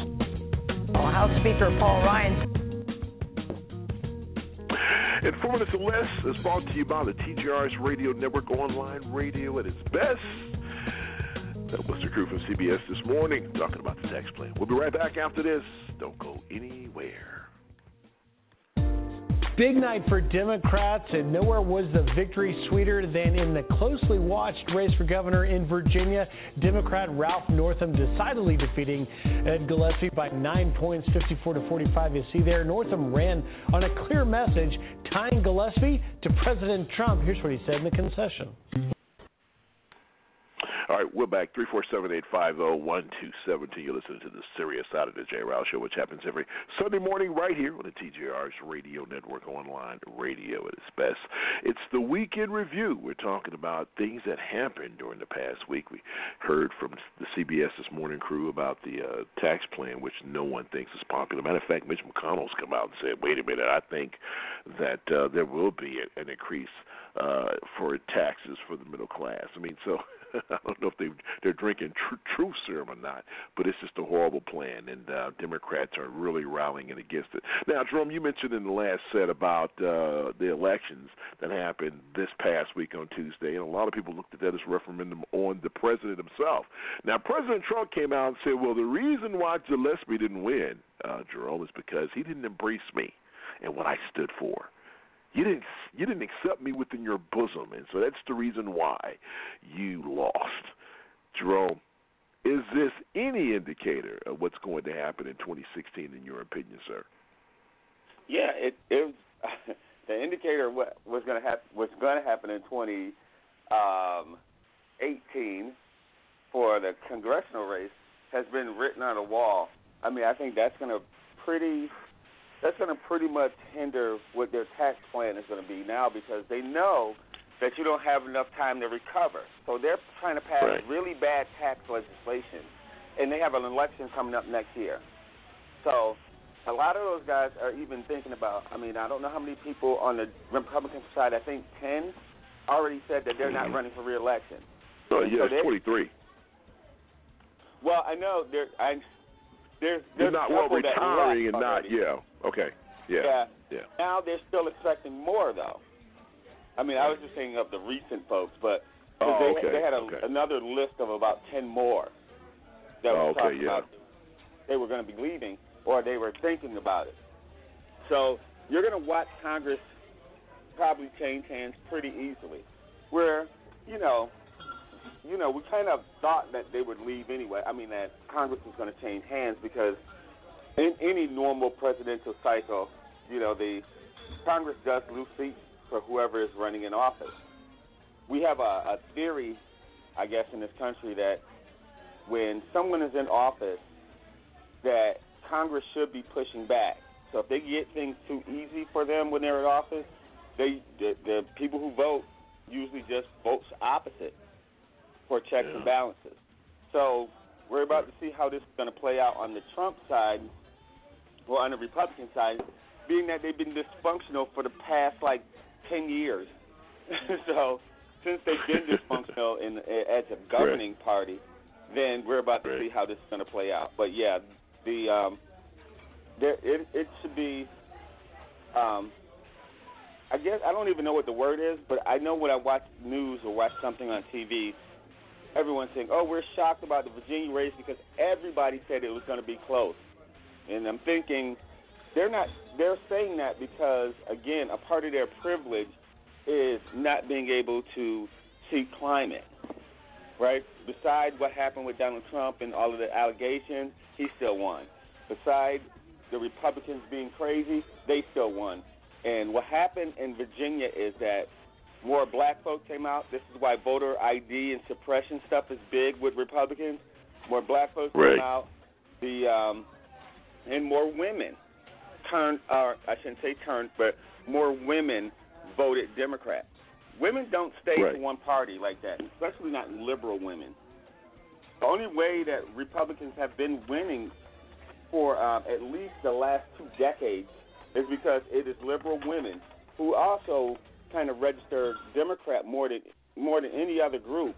Well, House Speaker Paul Ryan. Or Less is brought to you by the TJRS Radio Network online radio at its best. That was the crew from CBS this morning talking about the tax plan. We'll be right back after this. Don't go anywhere. Big night for Democrats, and nowhere was the victory sweeter than in the closely watched race for governor in Virginia. Democrat Ralph Northam decidedly defeating Ed Gillespie by nine points, 54 to 45. You see there, Northam ran on a clear message, tying Gillespie to President Trump. Here's what he said in the concession. All right, we're back. 347-850-1272. You're listening to the serious side of the J. Rouse Show, which happens every Sunday morning right here on the TJRS Radio Network online radio at its best. It's the weekend review. We're talking about things that happened during the past week. We heard from the CBS this morning crew about the uh, tax plan, which no one thinks is popular. Matter of fact, Mitch McConnell's come out and said, "Wait a minute, I think that uh, there will be an increase." Uh, for taxes for the middle class. I mean, so I don't know if they they're drinking tr- truth serum or not, but it's just a horrible plan, and uh, Democrats are really rallying against it. Now, Jerome, you mentioned in the last set about uh, the elections that happened this past week on Tuesday, and a lot of people looked at that as referendum on the president himself. Now, President Trump came out and said, "Well, the reason why Gillespie didn't win, uh, Jerome, is because he didn't embrace me and what I stood for." You didn't you didn't accept me within your bosom, and so that's the reason why you lost. Jerome, is this any indicator of what's going to happen in 2016, in your opinion, sir? Yeah, it it was the indicator of what was going to happen what's going to happen in 2018 um, for the congressional race has been written on a wall. I mean, I think that's going to pretty that's going to pretty much hinder what their tax plan is going to be now because they know that you don't have enough time to recover. So they're trying to pass right. really bad tax legislation, and they have an election coming up next year. So a lot of those guys are even thinking about. I mean, I don't know how many people on the Republican side. I think ten already said that they're not mm-hmm. running for reelection. Oh yeah, so it's 23. Well, I know there. I there's They're there's not well retiring and not already. yeah. Okay. Yeah. Yeah. Yeah. Now they're still expecting more though. I mean, I was just saying of the recent folks, but 'cause Oh, they, okay, they had a, okay. another list of about ten more that Oh, was okay, talking yeah. about they were going to be leaving or they were thinking about it. So you're going to watch Congress probably change hands pretty easily. Where you know, you know, we kind of thought that they would leave anyway. I mean, that Congress was going to change hands because in any normal presidential cycle, you know, the Congress does lose seats for whoever is running in office. We have a, a theory, I guess, in this country that when someone is in office, that Congress should be pushing back. So if they get things too easy for them when they're in office, they the, the people who vote usually just votes opposite for checks and balances. So we're about to see how this is going to play out on the Trump side, or on the Republican side, being that they've been dysfunctional for the past like ten years. so since they've been dysfunctional in as a governing party, then we're about to see how this is going to play out. But yeah, the um, there it it should be. Um, I guess I don't even know what the word is, but I know when I watch news or watch something on TV, everyone's saying, "Oh, we're shocked about the Virginia race because everybody said it was going to be close." And I'm thinking, they're not. They're saying that because again, a part of their privilege is not being able to see climate, right? Beside what happened with Donald Trump and all of the allegations, he still won. Beside the Republicans being crazy, they still won. And what happened in Virginia is that more black folks came out. This is why voter ID and suppression stuff is big with Republicans. More black folks Right. came out. The um, and more women turned, or I shouldn't say turned, but more women voted Democrat. Women don't stay Right. one party like that, especially not liberal women. The only way that Republicans have been winning for um, at least the last two decades is because it is liberal women who also kind of register Democrat more than more than any other group.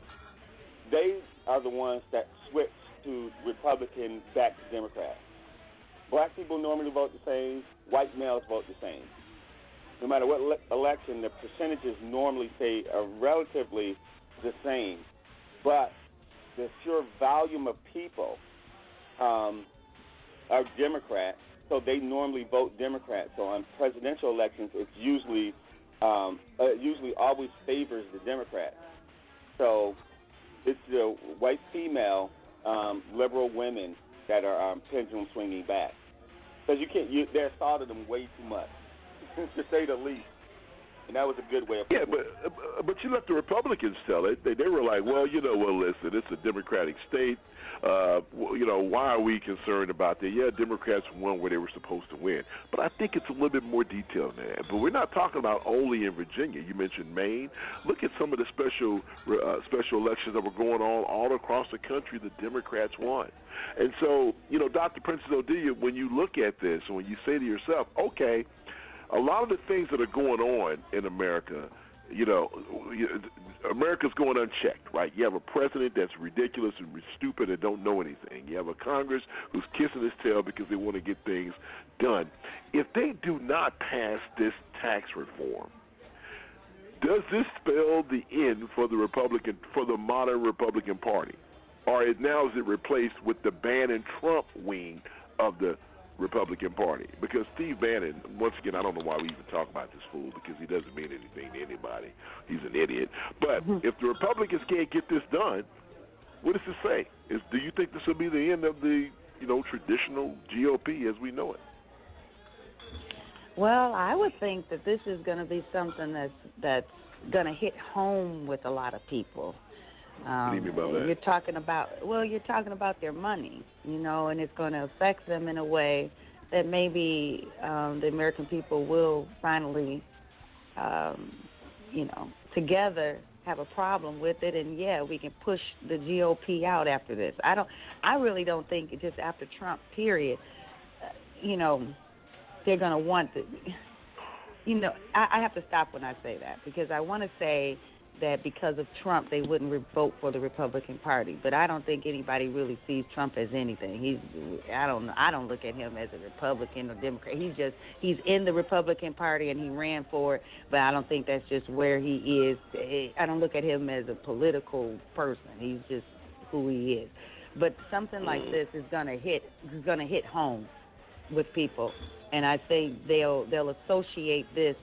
They are the ones that switch to Republican back to Democrat. Black people normally vote the same. White males vote the same. No matter what le- election, the percentages normally stay uh, relatively the same. But the sheer volume of people um, are Democrat, so they normally vote Democrat. So on presidential elections, it's usually um, uh, usually always favors the Democrat. So it's the white female um, liberal women that are um, pendulum swinging back because you can't. You, they're thought of them way too much, to say the least. And that was a good way of Yeah, but uh, but you let the Republicans tell it. They they were like, well, you know, well, listen, it's a Democratic state. Uh, you know, why are we concerned about that? Yeah, Democrats won where they were supposed to win, but I think it's a little bit more detailed than that. But we're not talking about only in Virginia. You mentioned Maine. Look at some of the special uh, special elections that were going on all across the country. The Democrats won, and so you know, Dr. Princess Odelia, when you look at this, when you say to yourself, okay a lot of the things that are going on in America, you know, America's going unchecked, right? You have a president that's ridiculous and stupid and don't know anything. You have a Congress who's kissing his tail because they want to get things done. If they do not pass this tax reform, does this spell the end for the Republican for the modern Republican Party, or it, now is it replaced with the Bannon Trump wing of the Republican Party? Because Steve Bannon, once again, I don't know why we even talk about this fool because he doesn't mean anything to anybody. He's an idiot. But mm-hmm. if the Republicans can't get this done, what does it say? Is do you think this will be the end of the you know traditional GOP as we know it? Well, I would think that this is going to be something that's that's going to hit home with a lot of people. Um, that. You're talking about well, you're talking about their money, you know, and it's going to affect them in a way that maybe um, the American people will finally, um, you know, together have a problem with it, and yeah, we can push the GOP out after this. I don't, I really don't think it just after Trump period, uh, you know, they're going to want the, you know, I, I have to stop when I say that because I want to say that because of Trump they wouldn't re- vote for the Republican Party. But I don't think anybody really sees Trump as anything. He's I don't I don't look at him as a Republican or Democrat. He's just he's in the Republican Party and he ran for it. But I don't think that's just where he is. Eh, I don't look at him as a political person. He's just who he is. But something like mm. this is gonna hit is gonna hit home with people, and I think they'll they'll associate this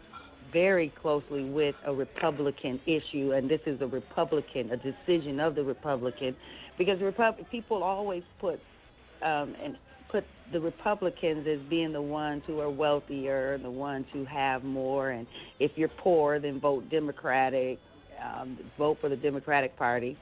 very closely with a Republican issue, and this is a Republican, a decision of the Republican, because Repub- people always put um, and put the Republicans as being the ones who are wealthier, the ones who have more, and if you're poor, then vote Democratic, um, vote for the Democratic Party.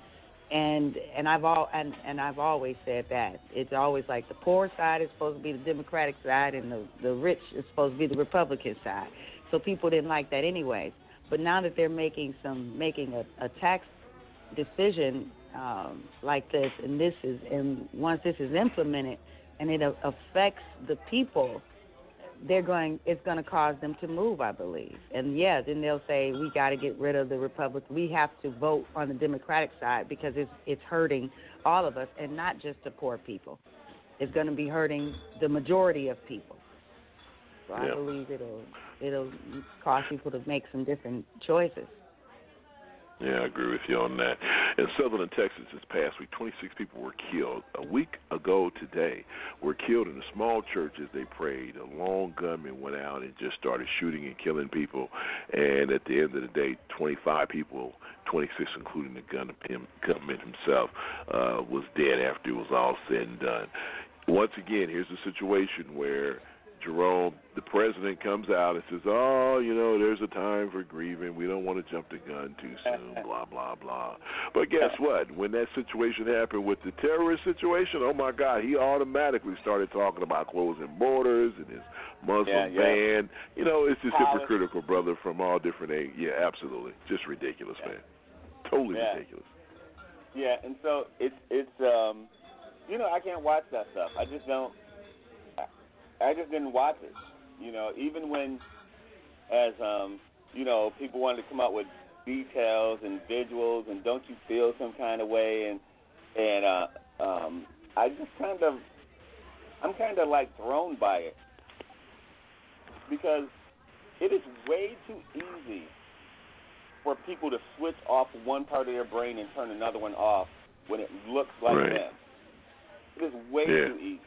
And and I've all and, and I've always said that it's always like the poor side is supposed to be the Democratic side, and the the rich is supposed to be the Republican side so people didn't like that anyway. But now that they're making some making a, a tax decision um, like this, and this is and once this is implemented, and it affects the people, they're going. It's going to cause them to move, I believe. And yeah, then they'll say we got to get rid of the Republic. We have to vote on the Democratic side because it's it's hurting all of us, and not just the poor people. It's going to be hurting the majority of people. So I believe it'll it'll cause people to make some different choices. Yeah, I agree with you on that. In Sutherland, Texas, this past week, 26 people were killed. A week ago today, were killed in a small church as they prayed. A lone gunman went out and just started shooting and killing people. And at the end of the day, 25 people, 26 including the gun, him, gunman himself, uh, was dead after it was all said and done. Once again, here's a situation where Jerome, the president comes out and says, "Oh, you know, there's a time for grieving. We don't want to jump the gun too soon." blah blah blah. But guess what? When that situation happened with the terrorist situation, oh my God, he automatically started talking about closing borders and his Muslim yeah, yeah. ban. You know, it's just Policy. hypocritical, brother, from all different age. Yeah, absolutely, just ridiculous, man. Totally Yeah. ridiculous. Yeah, and so it's it's um, you know, I can't watch that stuff. I just don't. I- just didn't watch it. You know, even when, as um, you know, people wanted to come up with details and visuals and don't you feel some kind of way and and uh, um, I just kind of, I'm kind of like thrown by it because it is way too easy for people to switch off one part of their brain and turn another one off when it looks like Right. them. It is way Yeah. too easy.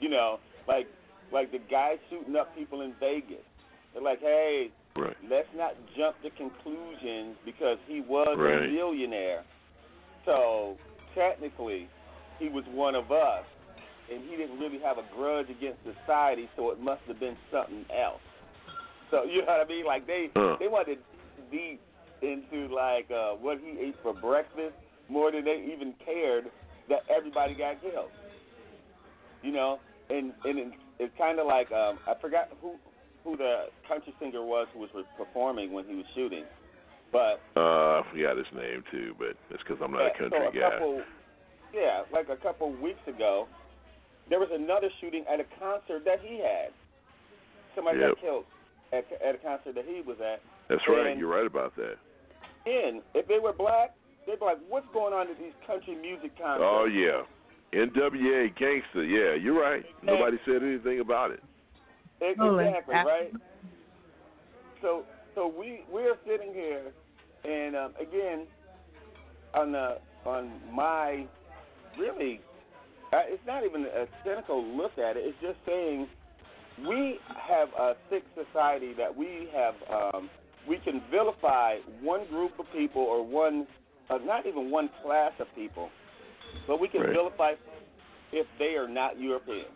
You know, like like the guy shooting up people in Vegas. They're like, hey, Right. let's not jump to conclusions because he was Right. a millionaire. So technically, he was one of us, and he didn't really have a grudge against society. So it must have been something else. So you know what I mean? Like they Huh. they wanted deep into like uh, what he ate for breakfast more than they even cared that everybody got killed. You know, and and it, it's kind of like um, I forgot who who the country singer was who was performing when he was shooting, but Uh, I forgot his name too, but it's because I'm not a country so a guy. couple, yeah, like a couple weeks ago, there was another shooting at a concert that he had. Somebody Yep. got killed at at a concert that he was at. That's right. You're right about that. And if they were black, they'd be like, "What's going on at these country music concerts?" Oh yeah, NWA gangster. Yeah, you're right. Nobody said anything about it. Exactly, right? So so we we're sitting here and um, again on the on my really uh, it's not even a cynical look at it, it's just saying we have a sick society that we have um, we can vilify one group of people or one uh, not even one class of people, but we can Right. vilify if they are not European.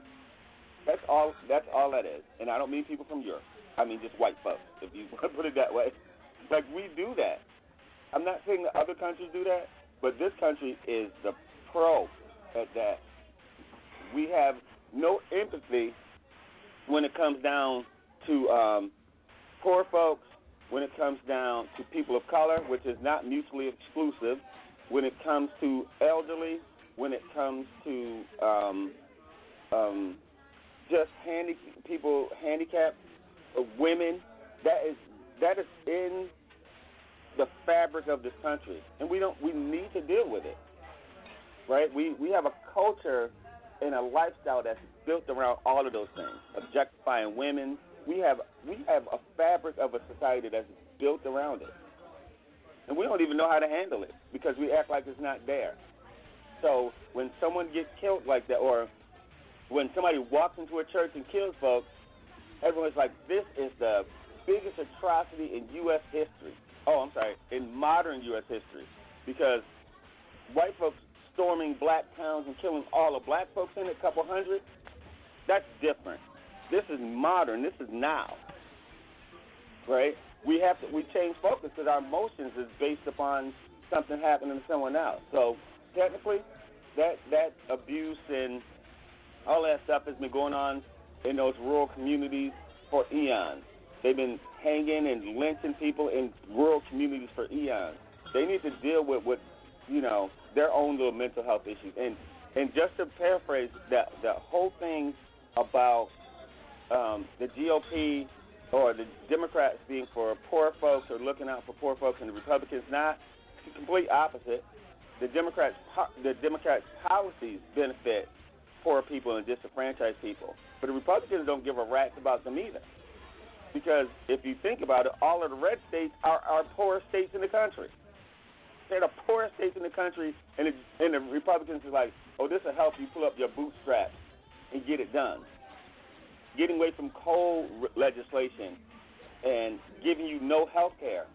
That's all. That's all that is. And I don't mean people from Europe. I mean just white folks. If you want to put it that way, like we do that. I'm not saying that other countries do that, but this country is the pro at that. We have no empathy when it comes down to um, poor folks. When it comes down to people of color, which is not mutually exclusive. When it comes to elderly. When it comes to um, um, just handy people handicapped uh, women that is that is in the fabric of this country, and we don't. We need to deal with it, right? We we have a culture and a lifestyle that's built around all of those things, objectifying women. We have we have a fabric of a society that's built around it, and we don't even know how to handle it because we act like it's not there. So when someone gets killed like that, or when somebody walks into a church and kills folks, everyone's like, "This is the biggest atrocity in U.S. history." Oh, I'm sorry, in modern U.S. history, because white folks storming black towns and killing all the black folks in it, a couple hundred. That's different. This is modern. This is now. Right? We have to we change focus because our emotions is based upon something happening to someone else. So technically, that that abuse and all that stuff has been going on in those rural communities for eons. They've been hanging and lynching people in rural communities for eons. They need to deal with what you know their own little mental health issues. And and just to paraphrase that the whole thing about um, the GOP or the Democrats being for poor folks or looking out for poor folks and the Republicans not, the complete opposite. The Democrats the Democrats policies benefit poor people and disenfranchised people, but the Republicans don't give a rat's about them either. Because if you think about it, all of the red states are our poorest states in the country. They're the poorest states in the country, and, it, and the Republicans are like, oh, this will help you pull up your bootstraps and get it done. Getting away from coal legislation and giving you no health care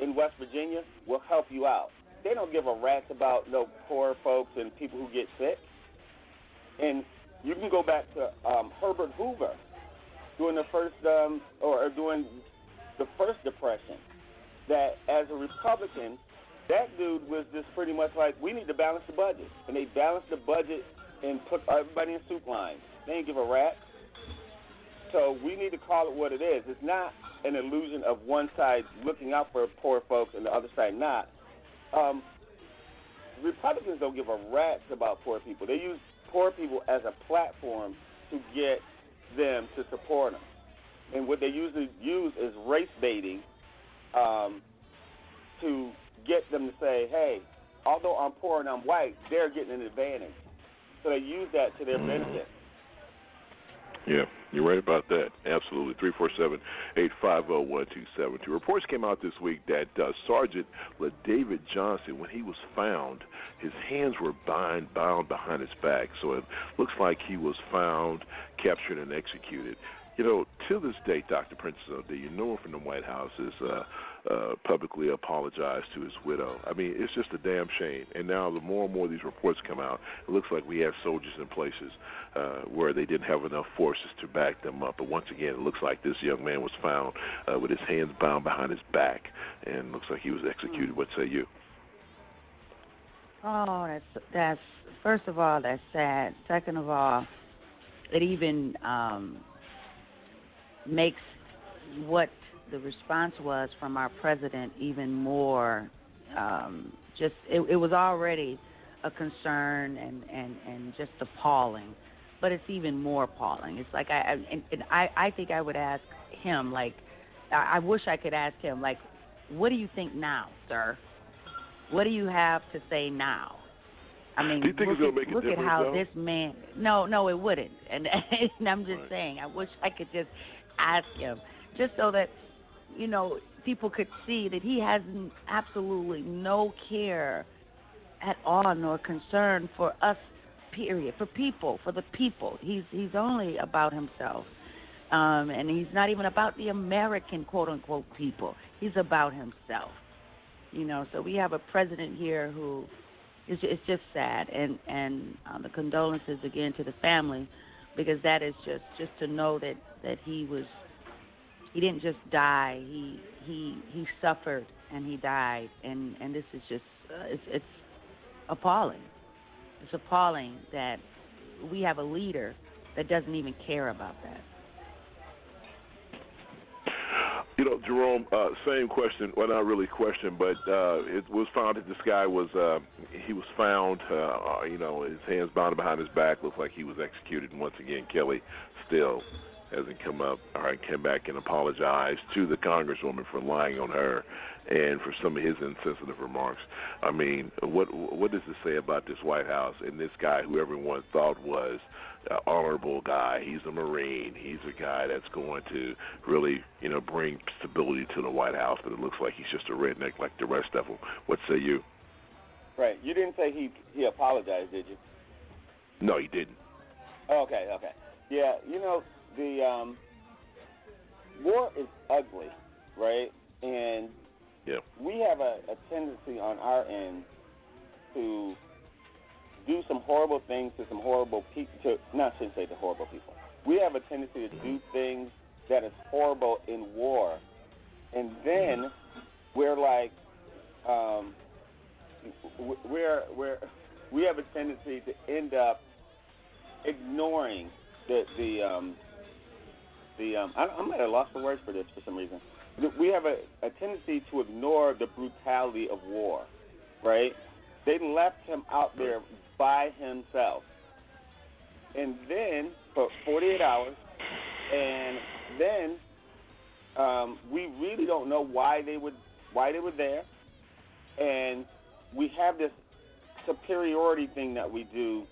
in West Virginia will help you out. They don't give a rat's about no poor folks and people who get sick. And you can go back to um, Herbert Hoover during the first um, or during the first depression. That as a Republican, that dude was just pretty much like, we need to balance the budget, and they balanced the budget and put everybody in soup lines. They didn't give a rat. So we need to call it what it is. It's not an illusion of one side looking out for poor folks and the other side not. Um, Republicans don't give a rat about poor people. They use poor people as a platform to get them to support them. And what they usually use is race baiting um, to get them to say, hey, although I'm poor and I'm white, they're getting an advantage. So they use that to their mm. benefit. Yeah, you're right about that. Absolutely. Three four seven eight five zero one two seven two. Reports came out this week that uh, Sergeant LaDavid Johnson, when he was found, his hands were bind, bound behind his back. So it looks like he was found, captured, and executed. You know, to this day, Dr. Princess O'Delia, no one from the White House is uh, uh, publicly apologized to his widow. I mean, it's just a damn shame. And now, the more and more these reports come out, it looks like we have soldiers in places uh, where they didn't have enough forces to back them up. But once again, it looks like this young man was found uh, with his hands bound behind his back, and looks like he was executed. Mm. What say you? Oh, that's that's first of all that's sad. Second of all, it even um, makes what the response was from our president even more um, just it, it was already a concern and, and, and just appalling but it's even more appalling it's like i, I and, and i i think i would ask him like I, I wish i could ask him like what do you think now sir what do you have to say now I mean, do you think look, at, look at how though? this man. No, no, it wouldn't. And, and I'm just right. saying, I wish I could just ask him, just so that you know, people could see that he has absolutely no care at all nor concern for us period for people for the people. He's he's only about himself. Um and he's not even about the american quote unquote people. He's about himself. You know so we have a president here who is it's just sad. And and um, the condolences again to the family because that is just just to know that that he was he didn't just die. He he he suffered and he died, and and this is just uh, it's it's appalling. It's appalling that we have a leader that doesn't even care about that. You know, Jerome, uh, same question. Well, not really question, but uh, it was found that this guy was uh, he was found, uh, uh, you know, his hands bound behind his back, looked like he was executed. And once again, Kelly still hasn't come up or come back and apologized to the congresswoman for lying on her and for some of his insensitive remarks. I mean, what what does it say about this White House and this guy who everyone thought was an honorable guy? He's a Marine. He's a guy that's going to really, you know, bring stability to the White House. But it looks like he's just a redneck like the rest of them. What say you? Right. You didn't say he he apologized, did you? No, he didn't. Okay. Okay. Yeah. You know the um, war is ugly, right? And yeah. we have a, a tendency on our end to do some horrible things to some horrible people. To not shouldn't say to horrible people. We have a tendency to do things that is horrible in war, and then we're like, um, we're we're we have a tendency to end up ignoring the the um, the um, I, I'm at a loss for words for this for some reason. We have a, a tendency to ignore the brutality of war, right? They left him out there by himself, and then for 48 hours, and then um, we really don't know why they would why they were there, and we have this superiority thing that we do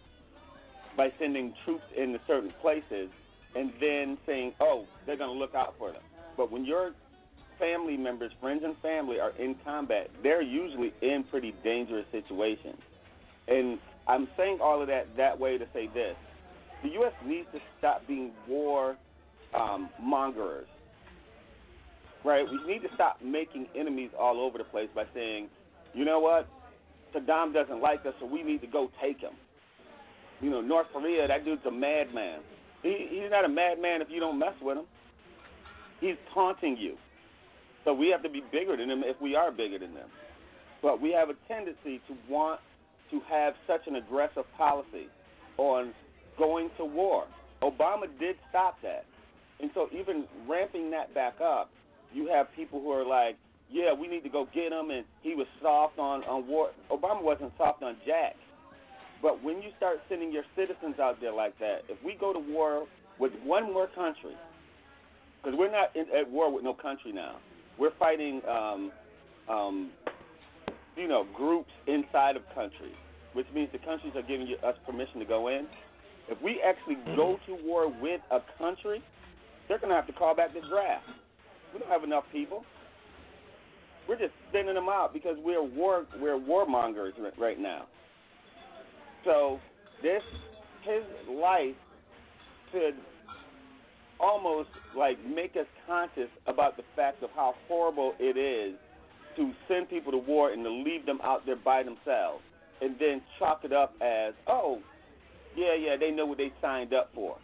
by sending troops into certain places and then saying, oh, they're going to look out for them. But when your family members, friends and family are in combat, they're usually in pretty dangerous situations. And I'm saying all of that that way to say this. The U.S. needs to stop being war um. Right? We need to stop making enemies all over the place by saying, you know what? Saddam doesn't like us, so we need to go take him. You know, North Korea, that dude's a madman. He, he's not a madman if you don't mess with him. He's taunting you. So we have to be bigger than him if we are bigger than them. But we have a tendency to want to have such an aggressive policy on going to war. Obama did stop that. And so even ramping that back up, you have people who are like, yeah, we need to go get him, and he was soft on, on war. Obama wasn't soft on Jack. But when you start sending your citizens out there like that, if we go to war with one more country, because we're not in, at war with no country now, we're fighting, um, um, you know, groups inside of countries, which means the countries are giving you, us permission to go in. If we actually go to war with a country, they're going to have to call back the draft. We don't have enough people. We're just sending them out because we're war we're warmongers right now. So this his life could almost like make us conscious about the fact of how horrible it is to send people to war and to leave them out there by themselves and then chalk it up as, oh, yeah, yeah, they know what they signed up for.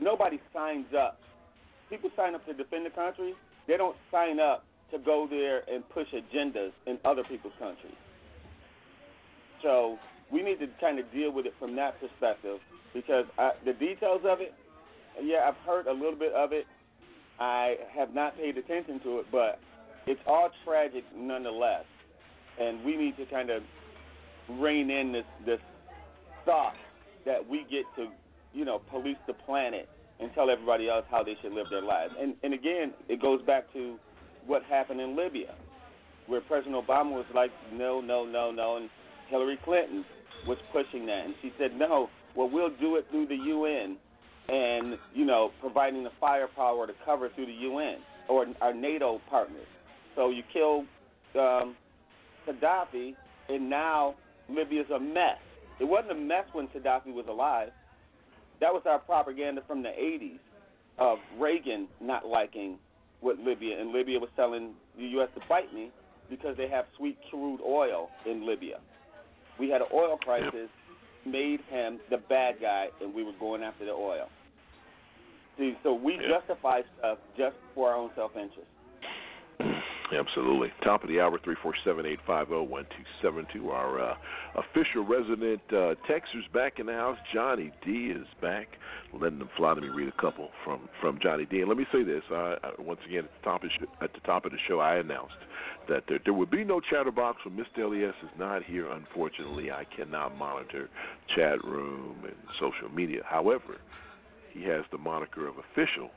Nobody signs up. People sign up to defend the country. They don't sign up to go there and push agendas in other people's countries. So we need to kind of deal with it from that perspective because I, the details of it, yeah, I've heard a little bit of it. I have not paid attention to it, but it's all tragic nonetheless. And we need to kind of rein in this this thought that we get to, you know, police the planet and tell everybody else how they should live their lives. And and again, it goes back to what happened in Libya, where President Obama was like, no, no, no, no, and Hillary Clinton was pushing that, and she said, no, well, we'll do it through the UN, and you know, providing the firepower to cover through the UN or our NATO partners. So you kill um, Gaddafi, and now Libya's a mess. It wasn't a mess when Gaddafi was alive. That was our propaganda from the 80s of Reagan not liking what Libya, and Libya was telling the U.S. to bite me because they have sweet crude oil in Libya. We had an oil crisis, made him the bad guy, and we were going after the oil. See, so we yeah. justify stuff just for our own self interest. Absolutely. Top of the hour, 347-850-1272. Our uh, official resident uh, Texas back in the house. Johnny D is back. Letting them fly. Let me read a couple from, from Johnny D. And let me say this. Uh, once again, at the, top of, at the top of the show, I announced that there, there will be no chatterbox when Mr. Elias is not here. Unfortunately, I cannot monitor chat room and social media. However, he has the moniker of official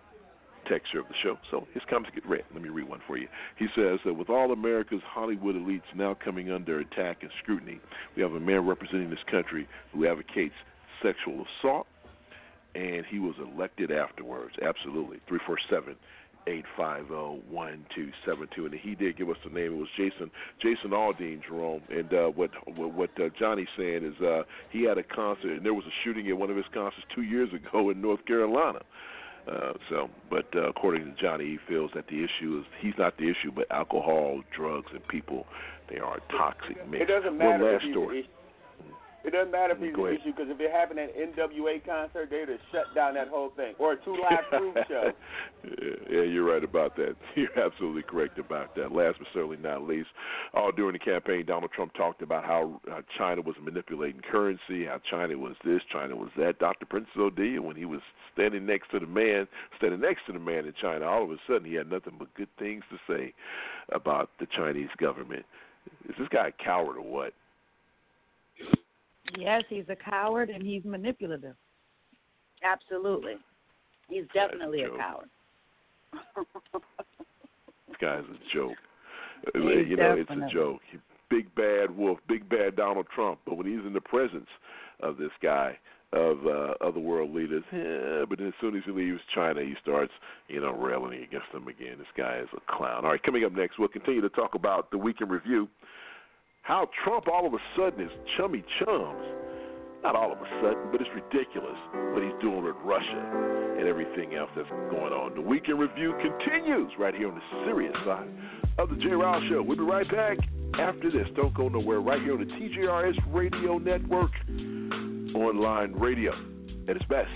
texture of the show. So his comments get read. Let me read one for you. He says that with all America's Hollywood elites now coming under attack and scrutiny, we have a man representing this country who advocates sexual assault, and he was elected afterwards. Absolutely. 347 850-1272 and he did give us the name it was Jason Jason Aldean Jerome and uh what what, uh, Johnny's saying is uh he had a concert and there was a shooting at one of his concerts 2 years ago in North Carolina uh, so, but uh, according to Johnny, he feels that the issue is he's not the issue, but alcohol, drugs, and people. They are a toxic mix. It doesn't matter. One last story. It doesn't matter if he's an issue because if it happened at an NWA concert, they'd have shut down that whole thing or a Two Live Crew show. yeah, you're right about that. You're absolutely correct about that. Last but certainly not least, all during the campaign, Donald Trump talked about how uh, China was manipulating currency, how China was this, China was that. Dr. Princess Odia, when he was standing next to the man, standing next to the man in China, all of a sudden he had nothing but good things to say about the Chinese government. Is this guy a coward or what? Yes, he's a coward and he's manipulative. Absolutely. He's definitely a joke. coward. This guy's a joke. He's you know, it's definitely- a joke. Big bad wolf, big bad Donald Trump. But when he's in the presence of this guy, of uh, other world leaders, yeah, but as soon as he leaves China, he starts, you know, railing against them again. This guy is a clown. All right, coming up next, we'll continue to talk about the week in review. How Trump all of a sudden is chummy chums. Not all of a sudden, but it's ridiculous what he's doing with Russia and everything else that's going on. The Week in Review continues right here on the serious side of the J. Ryle Show. We'll be right back after this. Don't go nowhere. Right here on the TJRS Radio Network, online radio at its best.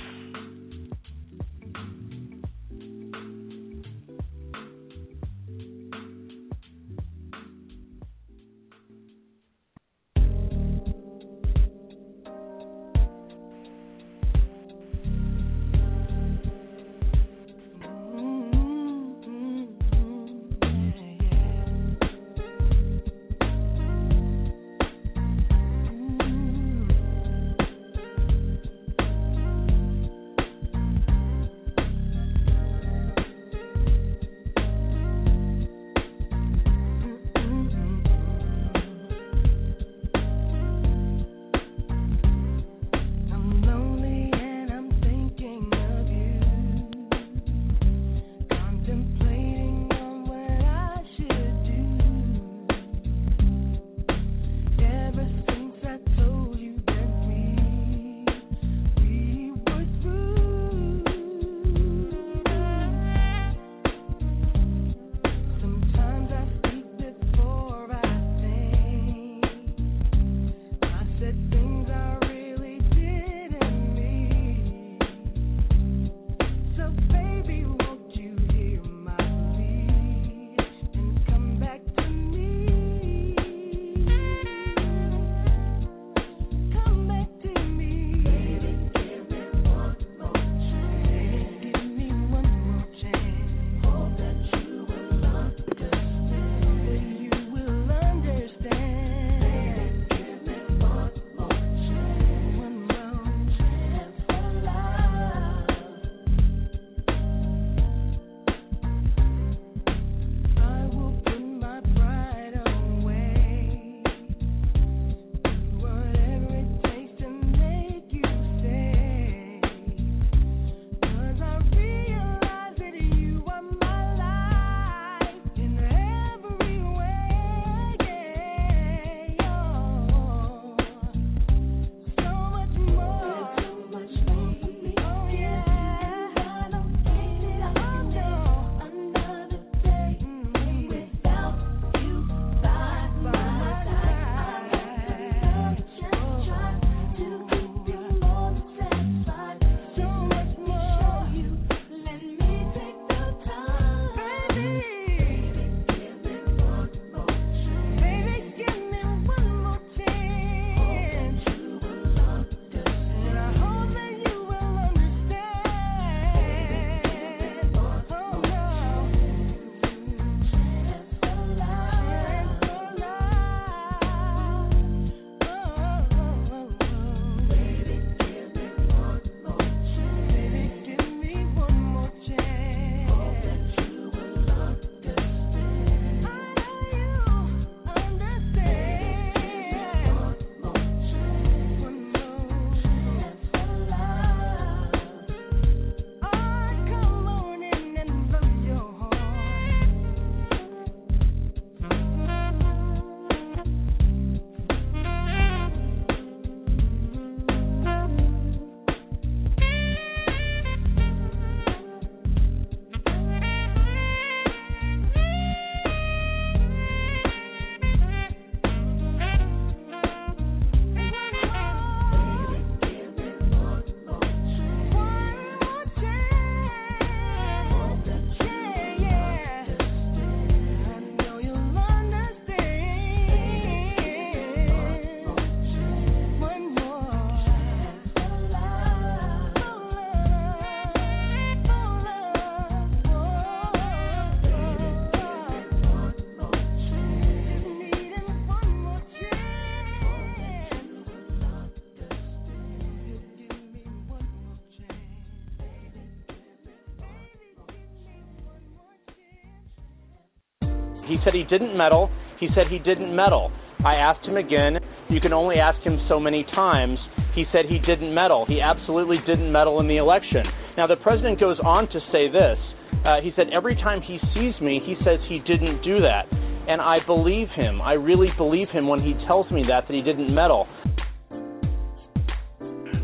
Said he didn't meddle. He said he didn't meddle. I asked him again. You can only ask him so many times. He said he didn't meddle. He absolutely didn't meddle in the election. Now, the president goes on to say this. Uh, he said, every time he sees me, he says he didn't do that. And I believe him. I really believe him when he tells me that, that he didn't meddle.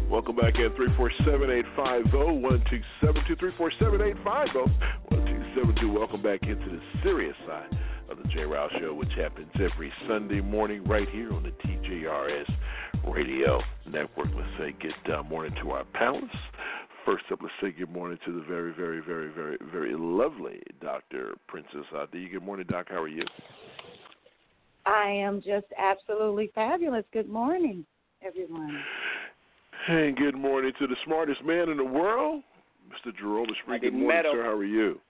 Welcome back in 347-850-1272, Welcome back into the serious side J. Rouse Show, which happens every Sunday morning right here on the TJRS Radio Network. Let's say good uh, morning to our panelists. First up, let's say good morning to the very, very, very, very, very lovely Dr. Princess Adi. Good morning, Doc. How are you? I am just absolutely fabulous. Good morning, everyone. And good morning to the smartest man in the world, Mr. Jerome Spree. Good morning, sir. How are you?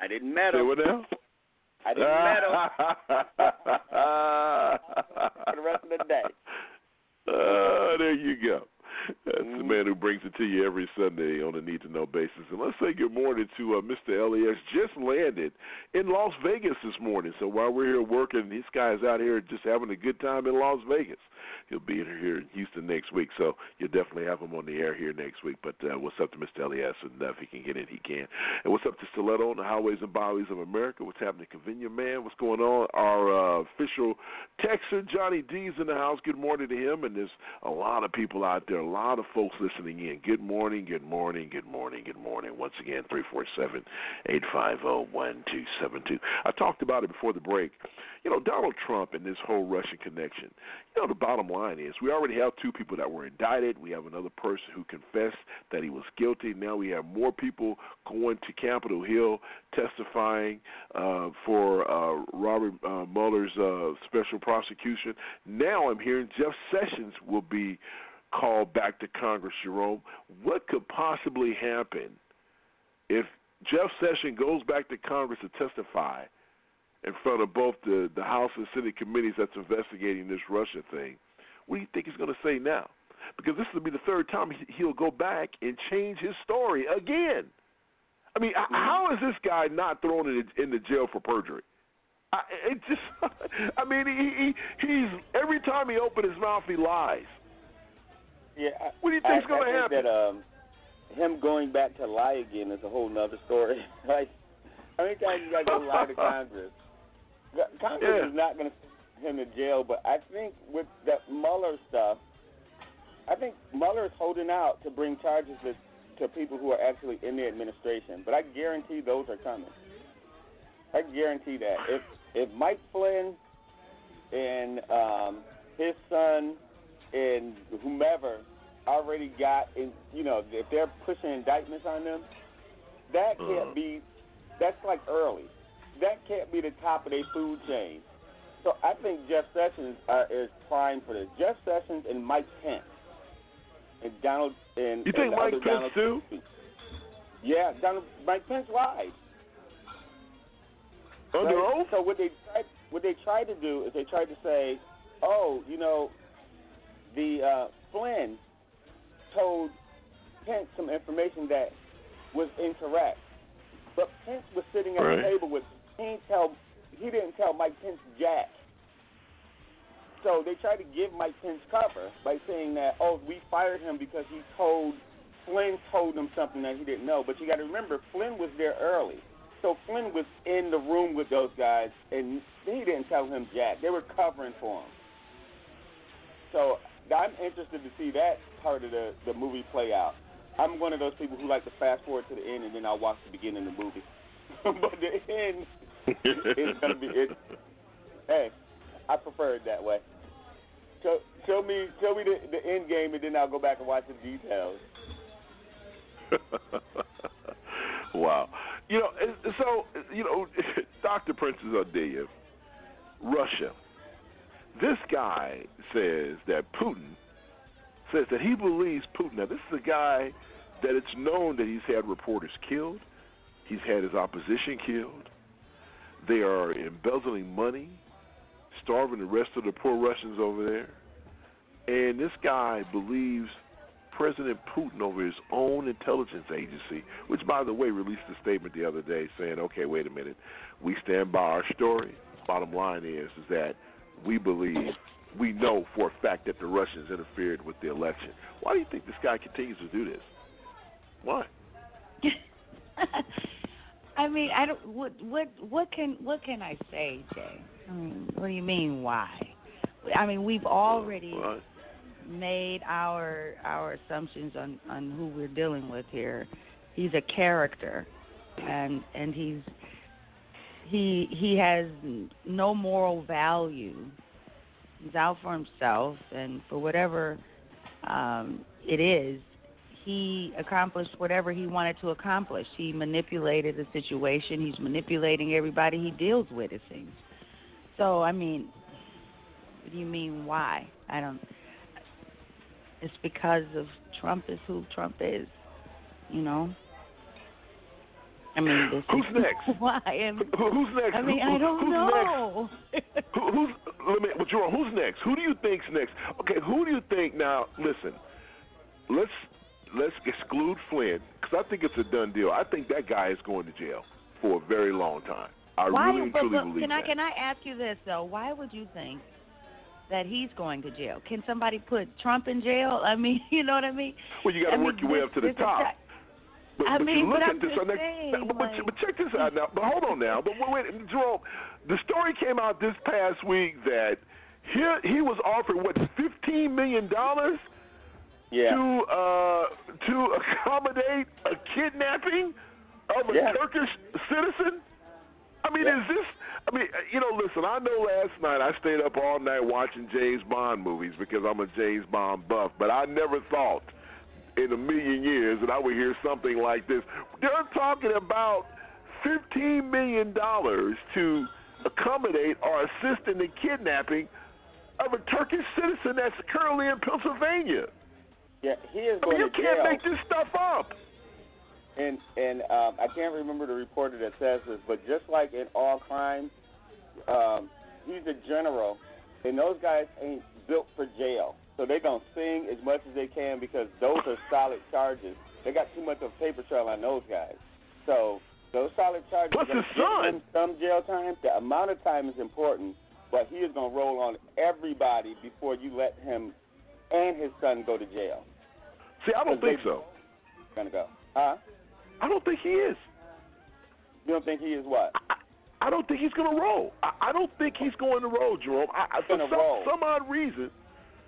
I didn't meddle. Say what now? I didn't meddle. For the rest of the day. Uh, there you go. That's the man who brings it to you every Sunday on a need to know basis. And let's say good morning to uh, Mr. Elias. Just landed in Las Vegas this morning. So while we're here working, this guy's out here just having a good time in Las Vegas. He'll be here in Houston next week, so you'll definitely have him on the air here next week. But uh, what's up to Mr. Elias? And uh, if he can get in, he can. And what's up to Stiletto on the highways and byways of America? What's happening to Convenient Man? What's going on? Our uh, official Texan, Johnny D's in the house. Good morning to him. And there's a lot of people out there, lot of folks listening in. Good morning, good morning, good morning, good morning. Once again, 347 850 1272. I talked about it before the break. You know, Donald Trump and this whole Russian connection. You know, the bottom line is we already have two people that were indicted. We have another person who confessed that he was guilty. Now we have more people going to Capitol Hill testifying uh, for uh, Robert uh, Mueller's uh, special prosecution. Now I'm hearing Jeff Sessions will be called back to Congress, Jerome. What could possibly happen if Jeff Sessions goes back to Congress to testify in front of both the, the House and Senate committees that's investigating this Russia thing? What do you think he's going to say now? Because this will be the third time he'll go back and change his story again. I mean, mm-hmm. how is this guy not thrown in, in the jail for perjury? I, it just, I mean, he, he he's every time he opens his mouth, he lies. Yeah. I, What do you think's I, gonna I think happen? That um, him going back to lie again is a whole nother story. like, how many times you got to lie to Congress? Congress Yeah. is not going to send him to jail, but I think with that Mueller stuff, I think Mueller is holding out to bring charges to, to people who are actually in the administration. But I guarantee those are coming. I guarantee that if if Mike Flynn and um, his son and whomever already got in, you know, if they're pushing indictments on them, that can't Uh-huh. be. That's like early. That can't be the top of their food chain. So I think Jeff Sessions uh, is prime for this. Jeff Sessions and Mike Pence and Donald and You think the Mike Pence Donald too? Yeah, Donald Mike Pence lied. Under right? oath? So what they tried, what they tried to do is they tried to say, oh, you know, the uh, Flynn told Pence some information that was incorrect, but Pence was sitting at Right. the table with he didn't tell he didn't tell Mike Pence jack. So they tried to give Mike Pence cover by saying that oh we fired him because he told Flynn told him something that he didn't know. But you got to remember Flynn was there early. So Flynn was in the room with those guys, and he didn't tell him jack. They were covering for him. So I'm interested to see that part of the the movie play out. I'm one of those people who like to fast forward to the end, and then I'll watch the beginning of the movie. but the end is gonna be it. Hey, I prefer it that way. Show, show me show me the, the end game, and then I'll go back and watch the details. wow. You know, so you know, Dr. Princess Adelia, Russia. This guy says that Putin says that he believes Putin. Now, this is a guy that it's known that he's had reporters killed. He's had his opposition killed. They are embezzling money, starving the rest of the poor Russians over there. And this guy believes President Putin over his own intelligence agency, which, by the way, released a statement the other day saying, okay, wait a minute, we stand by our story. Bottom line is, is that we believe, we know for a fact that the Russians interfered with the election. Why do you think this guy continues to do this? Why? I mean, I don't. What what what can what can I say, Jay? I mean, what do you mean why? I mean, we've already made our our assumptions on on who we're dealing with here. He's a character, and and he's he he has no moral value. He's out for himself, and for whatever um, it is, he accomplished whatever he wanted to accomplish. He manipulated the situation. He's manipulating everybody he deals with. It seems. So I mean, what do you mean why? I don't. It's because of Trump is who Trump is. You know. I mean, this Who's is next? why. am Who, who's next? I mean, Who- I don't who's know. Next? Who, who's let me, well, Jerome, who's next? Who do you think's next? Okay, who do you think now? Listen, let's let's exclude Flynn because I think it's a done deal. I think that guy is going to jail for a very long time. I Why? really but, truly but believe can I can I ask you this though? Why would you think that he's going to jail? Can somebody put Trump in jail? I mean, you know what I mean? Well, you got to mean, work your way up to the top. But, I but mean, you look at I'm this, saying, but, like- but check this out now. But hold on now. But wait, Jerome, the story came out this past week that he he was offered what fifteen million dollars Yeah. to uh to accommodate a kidnapping of a Yeah. Turkish citizen. I mean, Yeah. is this? I mean, you know, listen. I know last night I stayed up all night watching James Bond movies because I'm a James Bond buff, but I never thought in a million years that I would hear something like this. They're talking about fifteen million dollars to accommodate or assist in the kidnapping of a Turkish citizen that's currently in Pennsylvania. Yeah, he is I mean, you to can't jail. make this stuff up. And and um, I can't remember the reporter that says this, but just like in all crimes, um, he's a general, and those guys ain't built for jail. So they're gonna sing as much as they can because those are solid charges. They got too much of a paper trail on those guys. So those solid charges gonna his son. some jail time. The amount of time is important, but he is gonna roll on everybody before you let him and his son go to jail. See, I don't think so. Gonna go, huh? I don't think he is. You don't think he is what? I don't think he's going to roll. I, I don't think he's going to roll, Jerome. I, I, for gonna some, roll. some odd reason,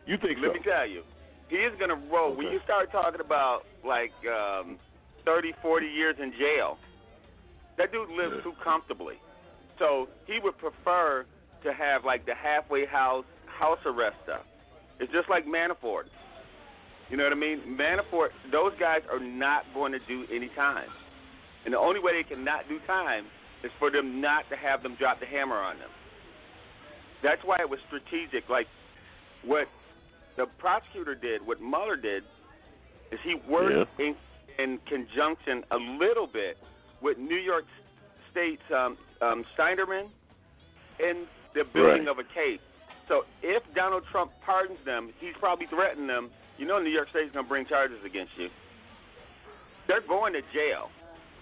you think Let so? me tell you, he is going to roll. When you start talking about like um, 30, 40 years in jail, that dude lives too comfortably. So he would prefer to have like the halfway house house arrest stuff. It's just like Manafort. You know what I mean? Manafort, those guys are not going to do any time. And the only way they can not do time is for them not to have them drop the hammer on them. That's why it was strategic. Like what the prosecutor did, what Mueller did, is he worked in in conjunction a little bit with New York State's um, um, Schneiderman in the building Right. of a case. So if Donald Trump pardons them, he's probably threatening them. You know, New York State's going to bring charges against you. They're going to jail.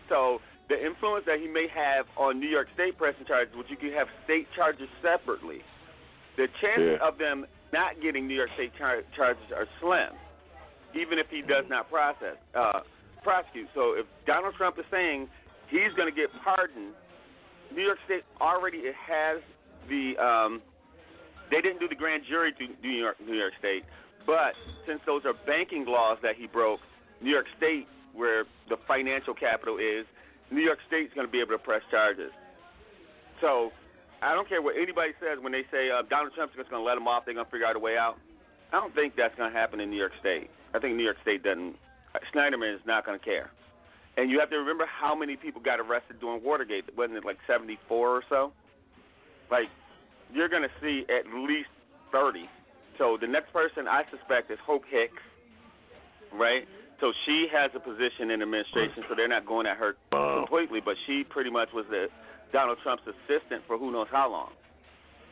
So the influence that he may have on New York State pressing charges, which you can have state charges separately, the chances Yeah. of them not getting New York State char- charges are slim, even if he does not process uh, prosecute. So if Donald Trump is saying he's going to get pardoned, New York State already has the. Um, they didn't do the grand jury to New York, New York State, but since those are banking laws that he broke, New York State, where the financial capital is, New York State's going to be able to press charges. So I don't care what anybody says when they say uh, Donald Trump's just going to let them off. They're going to figure out a way out. I don't think that's going to happen in New York State. I think New York State doesn't. uh, Schneiderman is not going to care. And you have to remember how many people got arrested during Watergate. Wasn't it like 74 or so? Like, you're going to see at least 30. So the next person I suspect is Hope Hicks, right? So she has a position in administration, so they're not going at her completely, but she pretty much was the Donald Trump's assistant for who knows how long.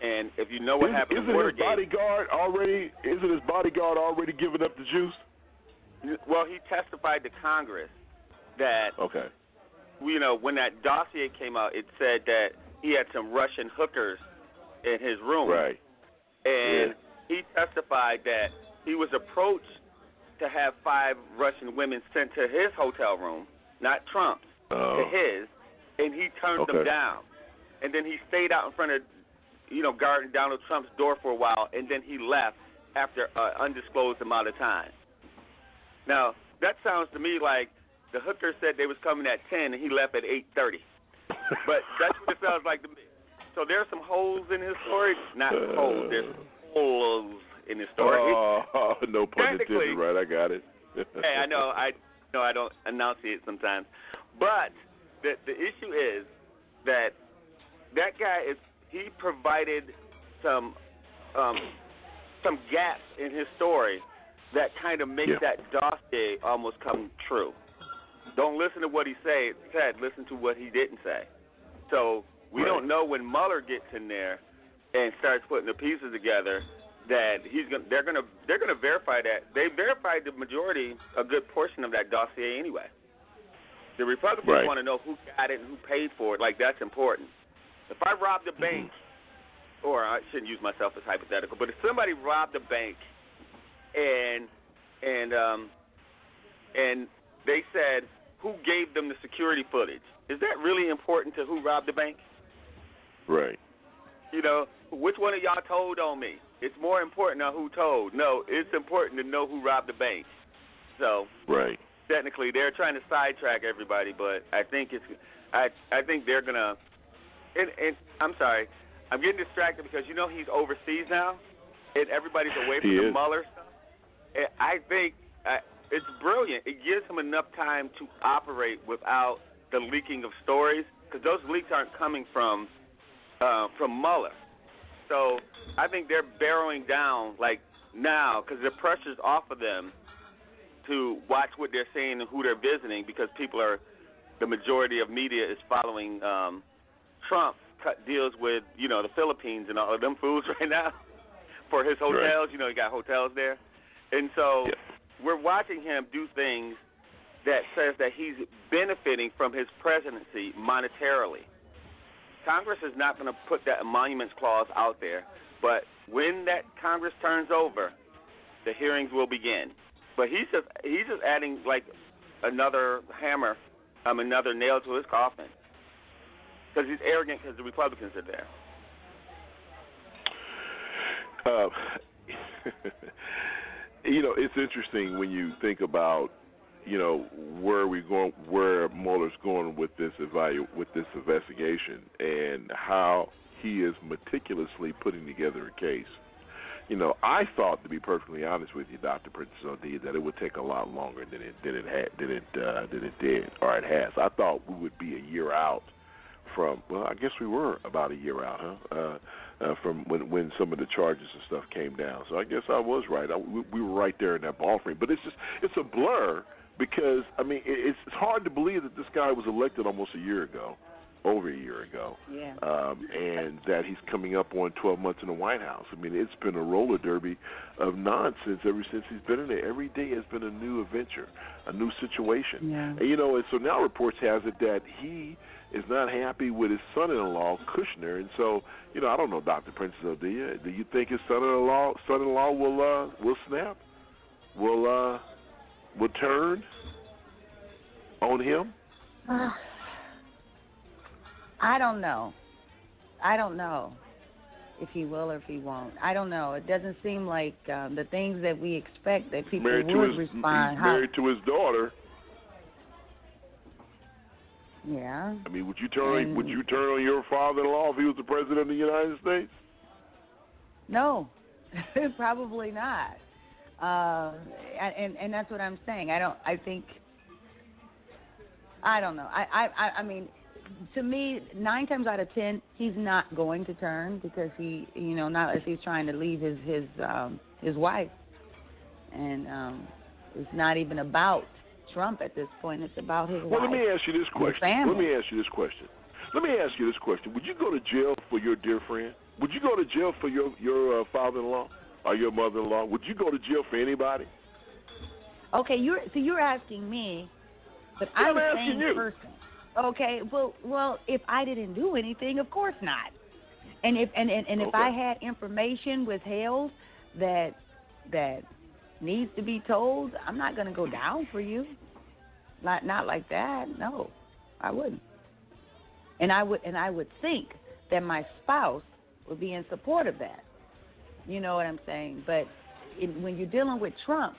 And if you know what happened isn't in his bodyguard already? Isn't his bodyguard already giving up the juice? Well, he testified to Congress that okay, you know, when that dossier came out, it said that he had some Russian hookers in his room. Right. And he testified that he was approached to have five Russian women sent to his hotel room, not Trump's, Oh. to his, and he turned them down. And then he stayed out in front of, you know, guarding Donald Trump's door for a while, and then he left after an undisclosed amount of time. Now, that sounds to me like the hooker said they was coming at 10 and he left at 8:30. but that's what it sounds like to me. So there's some holes in his story. Not uh. holes. There's holes in his story. Oh, no pun intended. Right, I got it. hey, I know I know I don't enunciate sometimes, but the the issue is that that guy is he provided some um, some gaps in his story that kind of makes Yeah. that dossier almost come true. Don't listen to what he say, said. Listen to what he didn't say. So we Right. don't know when Mueller gets in there and starts putting the pieces together that he's going. to They're gonna. They're gonna verify that. They verified the majority, a good portion of that dossier anyway. The Republicans Right. want to know who got it and who paid for it. Like that's important. If I robbed a bank, or I shouldn't use myself as hypothetical, but if somebody robbed a bank and and um and they said who gave them the security footage, is that really important to who robbed the bank? right. You know, which one of y'all told on me? It's more important on who told. No, it's important to know who robbed the bank. So Right. Technically they're trying to sidetrack everybody, but I think it's I I think they're gonna and and I'm sorry, I'm getting distracted because you know he's overseas now, and everybody's away from He the is. Mueller stuff. And I think uh, it's brilliant. It gives him enough time to operate without the leaking of stories because those leaks aren't coming from uh, from Mueller. So I think they're barreling down like now because the pressure's off of them to watch what they're saying and who they're visiting because people are the majority of media is following um, Trump cut deals with you know the Philippines and all of them fools right now for his Right. hotels. You know he got hotels there, and so we're watching him do things that says that he's benefiting from his presidency monetarily. Congress is not going to put that emoluments clause out there, but when that Congress turns over, the hearings will begin. But he's just he's just adding like another hammer, um, another nail to his coffin, because he's arrogant because the Republicans are there. Uh, you know, it's interesting when you think about, you know, where we going, where Mueller's going with this evalu- with this investigation, and how he is meticulously putting together a case. You know, I thought, to be perfectly honest with you, Doctor Princess O'D, that it would take a lot longer than it than it had than it uh, than it did, or it has. I thought we would be a year out from. Well, I guess we were about a year out, huh? Uh, uh, from when when some of the charges and stuff came down. So I guess I was right. I, we, we were right there in that ball frame. But it's just it's a blur because I mean it, it's it's hard to believe that this guy was elected almost a year ago, over a year ago, Yeah. um, and that he's coming up on 12 months in the White House. I mean it's been a roller derby of nonsense ever since he's been in there. Every day has been a new adventure, a new situation. Yeah. And you know, and so now reports has it that he is not happy with his son-in-law Kushner, and so you know, I don't know, Doctor Princess Odia. Do you think his son-in-law son-in-law will uh, will snap? Will uh, will turn on him? I don't know. I don't know if he will or if he won't. I don't know. It doesn't seem like um, the things that we expect that people married would his respond. he's married to his daughter. Yeah. I mean, would you turn on, would you turn on your father-in-law if he was the president of the United States? No, probably not. Uh, and and that's what I'm saying. I don't. I think. I don't know. I I- I mean, to me, nine times out of ten, he's not going to turn because he, you know, not as he's trying to leave his his um his wife, and um, it's not even about Trump at this point. It's about his Well, wife. let me ask you this question. Let me ask you this question. Let me ask you this question. Would you go to jail for your dear friend? Would you go to jail for your your uh, father-in-law or your mother-in-law? Would you go to jail for anybody? Okay, you're so you're asking me, but Yeah, I'm I'm asking you. person. Okay, well, well, if I didn't do anything, of course not. And if and and, and if I had information withheld that that needs to be told, I'm not going to go down for you. Not not like that. No, I wouldn't. And I would and I would think that my spouse would be in support of that. You know what I'm saying? But in, when you're dealing with Trump,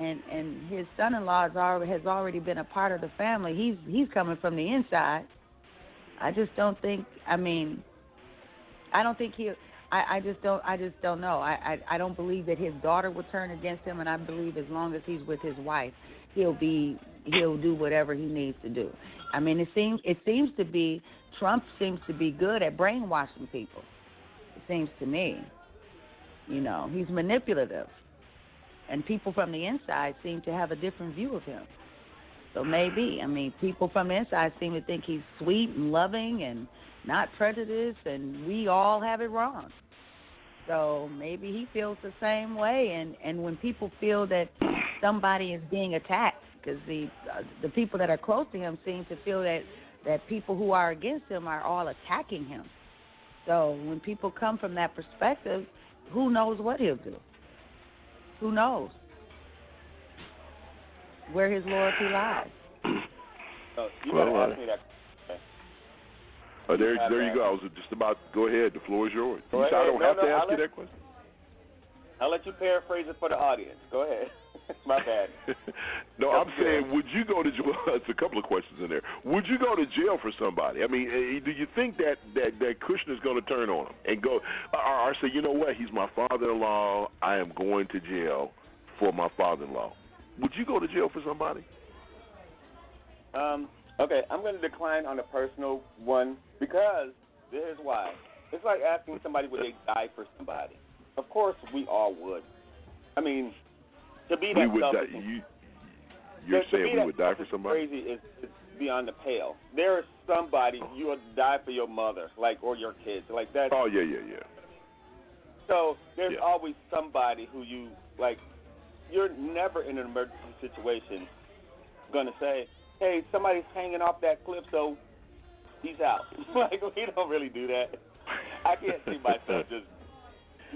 and and his son-in-law has already has already been a part of the family. He's he's coming from the inside. I just don't think. I mean, I don't think he. I, I just don't. I just don't know. I, I I don't believe that his daughter will turn against him, and I believe as long as he's with his wife, he'll be he'll do whatever he needs to do. I mean, it seems it seems to be Trump seems to be good at brainwashing people. It seems to me. You know, he's manipulative and people from the inside seem to have a different view of him. So maybe, I mean, people from the inside seem to think he's sweet and loving and not prejudiced, and we all have it wrong. So maybe he feels the same way, and and when people feel that somebody is being attacked, because the uh, the people that are close to him seem to feel that that people who are against him are all attacking him. So when people come from that perspective, who knows what he'll do? Who knows where his loyalty lies? So you Well, uh, me that. Uh, there, have there you go. I was just about go ahead. The floor is yours. Go You said I don't No, have no, to I'll you let- that question. I'll let you paraphrase it for the audience. Go ahead. My bad. No, That's I'm good. saying, would you go to jail? It's a couple of questions in there. Would you go to jail for somebody? I mean, eh, do you think that that that Kushner's going to turn on him and go, or, or say, you know what? He's my father-in-law. I am going to jail for my father-in-law. Would you go to jail for somebody? Um, okay, I'm going to decline on the personal one because here's why. It's like asking somebody would they die for somebody. Of course, we all would. I mean, to be we that would die. selfish, You, you're to, to saying be we would die for somebody? Crazy is, is beyond the pale. There is somebody you would die for your mother, like or your kids, like that. Oh yeah, yeah, yeah. So there's Yeah. always somebody who you like. You're never in an emergency situation gonna say, "Hey, somebody's hanging off that cliff, so he's out." like we don't really do that. I can't see myself just,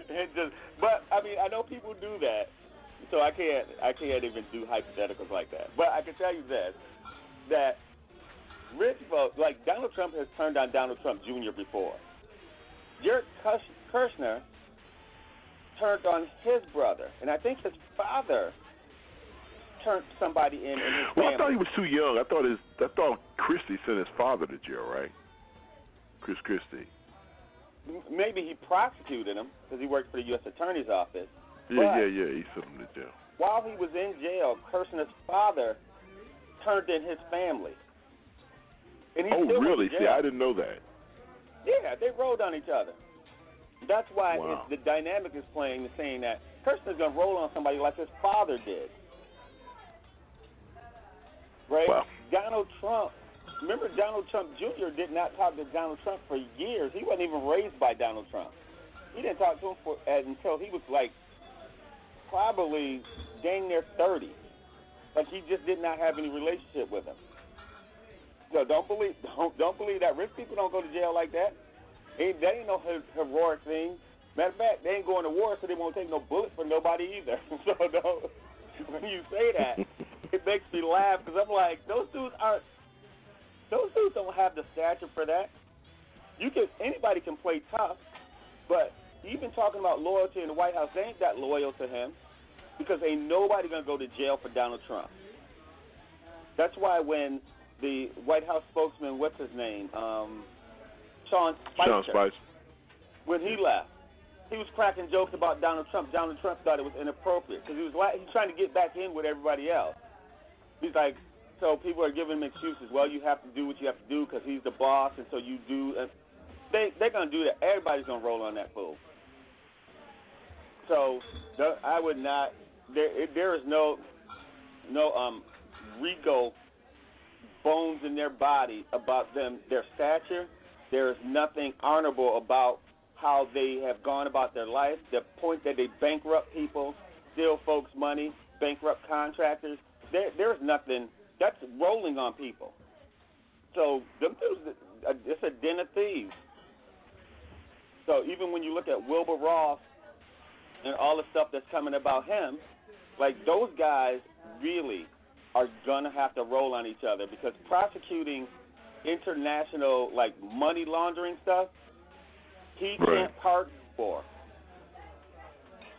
just. But I mean, I know people do that, so I can't. I can't even do hypotheticals like that. But I can tell you this: that rich folks, like Donald Trump, has turned down Donald Trump Jr. before. Jared Kush- Kushner turned on his brother, and I think his father turned somebody in in his Well, I thought he was too young. I thought his I thought Christie sent his father to jail, right? Chris Christie. Maybe he prosecuted him because he worked for the U.S. Attorney's Office. Yeah, yeah, yeah. He sent him to jail. While he was in jail, Kushner's father turned in his family. And he Oh, still really? See. I didn't know that. Yeah, they rolled on each other. That's why Wow. the dynamic is playing, is saying that Kushner's going to roll on somebody like his father did. Right? Wow. Donald Trump, remember Donald Trump Jr. did not talk to Donald Trump for years. He wasn't even raised by Donald Trump. He didn't talk to him for uh, until he was like probably dang near 30. Like he just did not have any relationship with him. So don't believe don't don't believe that rich people don't go to jail like that. Ain't that ain't no heroic thing. Matter of fact, they ain't going to war, so they won't take no bullet for nobody either. so don't, when you say that, it makes me laugh because I'm like, those dudes aren't. Those dudes don't have the stature for that. You can anybody can play tough, but even talking about loyalty in the White House, they ain't that loyal to him because ain't nobody gonna go to jail for Donald Trump. That's why when the White House spokesman, what's his name, um, Sean Spicer, Sean Spicer. when he left, he was cracking jokes about Donald Trump. Donald Trump thought it was inappropriate because he was like, he's trying to get back in with everybody else. He's like, so people are giving him excuses. Well, you have to do what you have to do because he's the boss, and so you do. And they they're gonna do that. Everybody's gonna roll on that fool. So the, I would not. There there is no no um Rico bones in their body about them their stature. There is nothing honorable about how they have gone about their life. The point that they bankrupt people, steal folks' money, bankrupt contractors. There, there's nothing that's rolling on people. So them dudes, uh, it's a den of thieves. So even when you look at Wilbur Ross and all the stuff that's coming about him, like those guys really are gonna have to roll on each other because prosecuting international like money laundering stuff, he right. can't pardon for.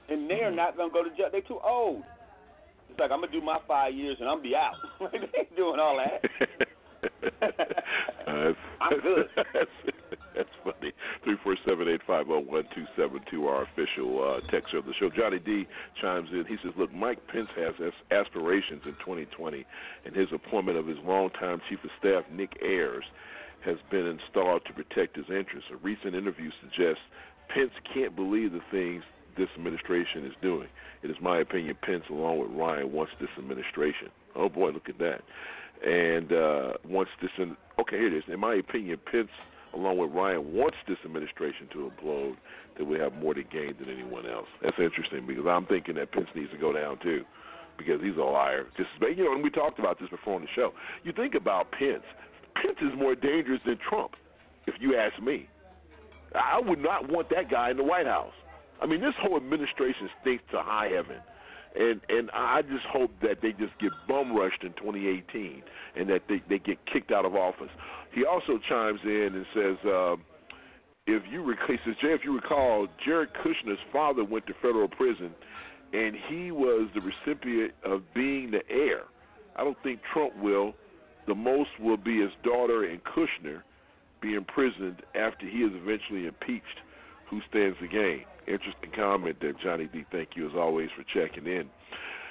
And they're not gonna go to jail. They're too old. It's like I'm gonna do my five years and I'm be out. they ain't doing all that. uh, I'm good. That's, that's funny. Three four seven eight five zero one two seven two. Our official uh, texter of the show. Johnny D chimes in. He says, "Look, Mike Pence has aspirations in 2020, and his appointment of his longtime chief of staff, Nick Ayers, has been installed to protect his interests. A recent interview suggests Pence can't believe the things this administration is doing. It is my opinion Pence, along with Ryan, wants this administration. Oh boy, look at that. And uh, wants this. In, okay, here it is. In my opinion, Pence, along with Ryan, wants this administration to implode. That we have more to gain than anyone else. That's interesting because I'm thinking that Pence needs to go down too, because he's a liar. Just you know, and we talked about this before on the show. You think about Pence. Pence is more dangerous than Trump, if you ask me. I would not want that guy in the White House. I mean, this whole administration stinks to high heaven, and and I just hope that they just get bum rushed in 2018 and that they they get kicked out of office. He also chimes in and says. Uh, if you rec- he says, Jay, if you recall, Jared Kushner's father went to federal prison, and he was the recipient of being the heir. I don't think Trump will. The most will be his daughter and Kushner be imprisoned after he is eventually impeached. Who stands to gain? Interesting comment there, Johnny D. Thank you as always for checking in.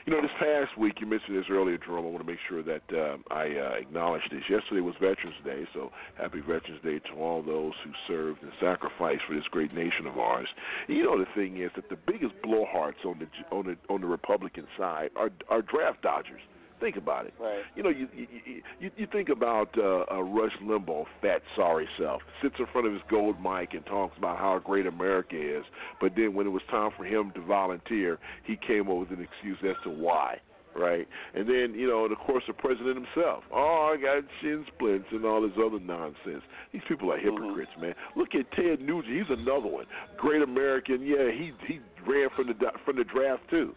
You know, this past week, you mentioned this earlier, Jerome. I want to make sure that uh, I uh, acknowledge this. Yesterday was Veterans Day, so happy Veterans Day to all those who served and sacrificed for this great nation of ours. And you know, the thing is that the biggest blowhards on the on the on the Republican side are are draft dodgers. Think about it. Right. You know, you you you, you think about uh, uh, Rush Limbaugh, fat sorry self, sits in front of his gold mic and talks about how great America is, but then when it was time for him to volunteer, he came up with an excuse as to why. Right, and then you know, and of course, the president himself. Oh, I got shin splints and all this other nonsense. These people are hypocrites, Mm-hmm. man. Look at Ted Nugent. He's another one. Great American. Yeah, he he ran from the from the draft too.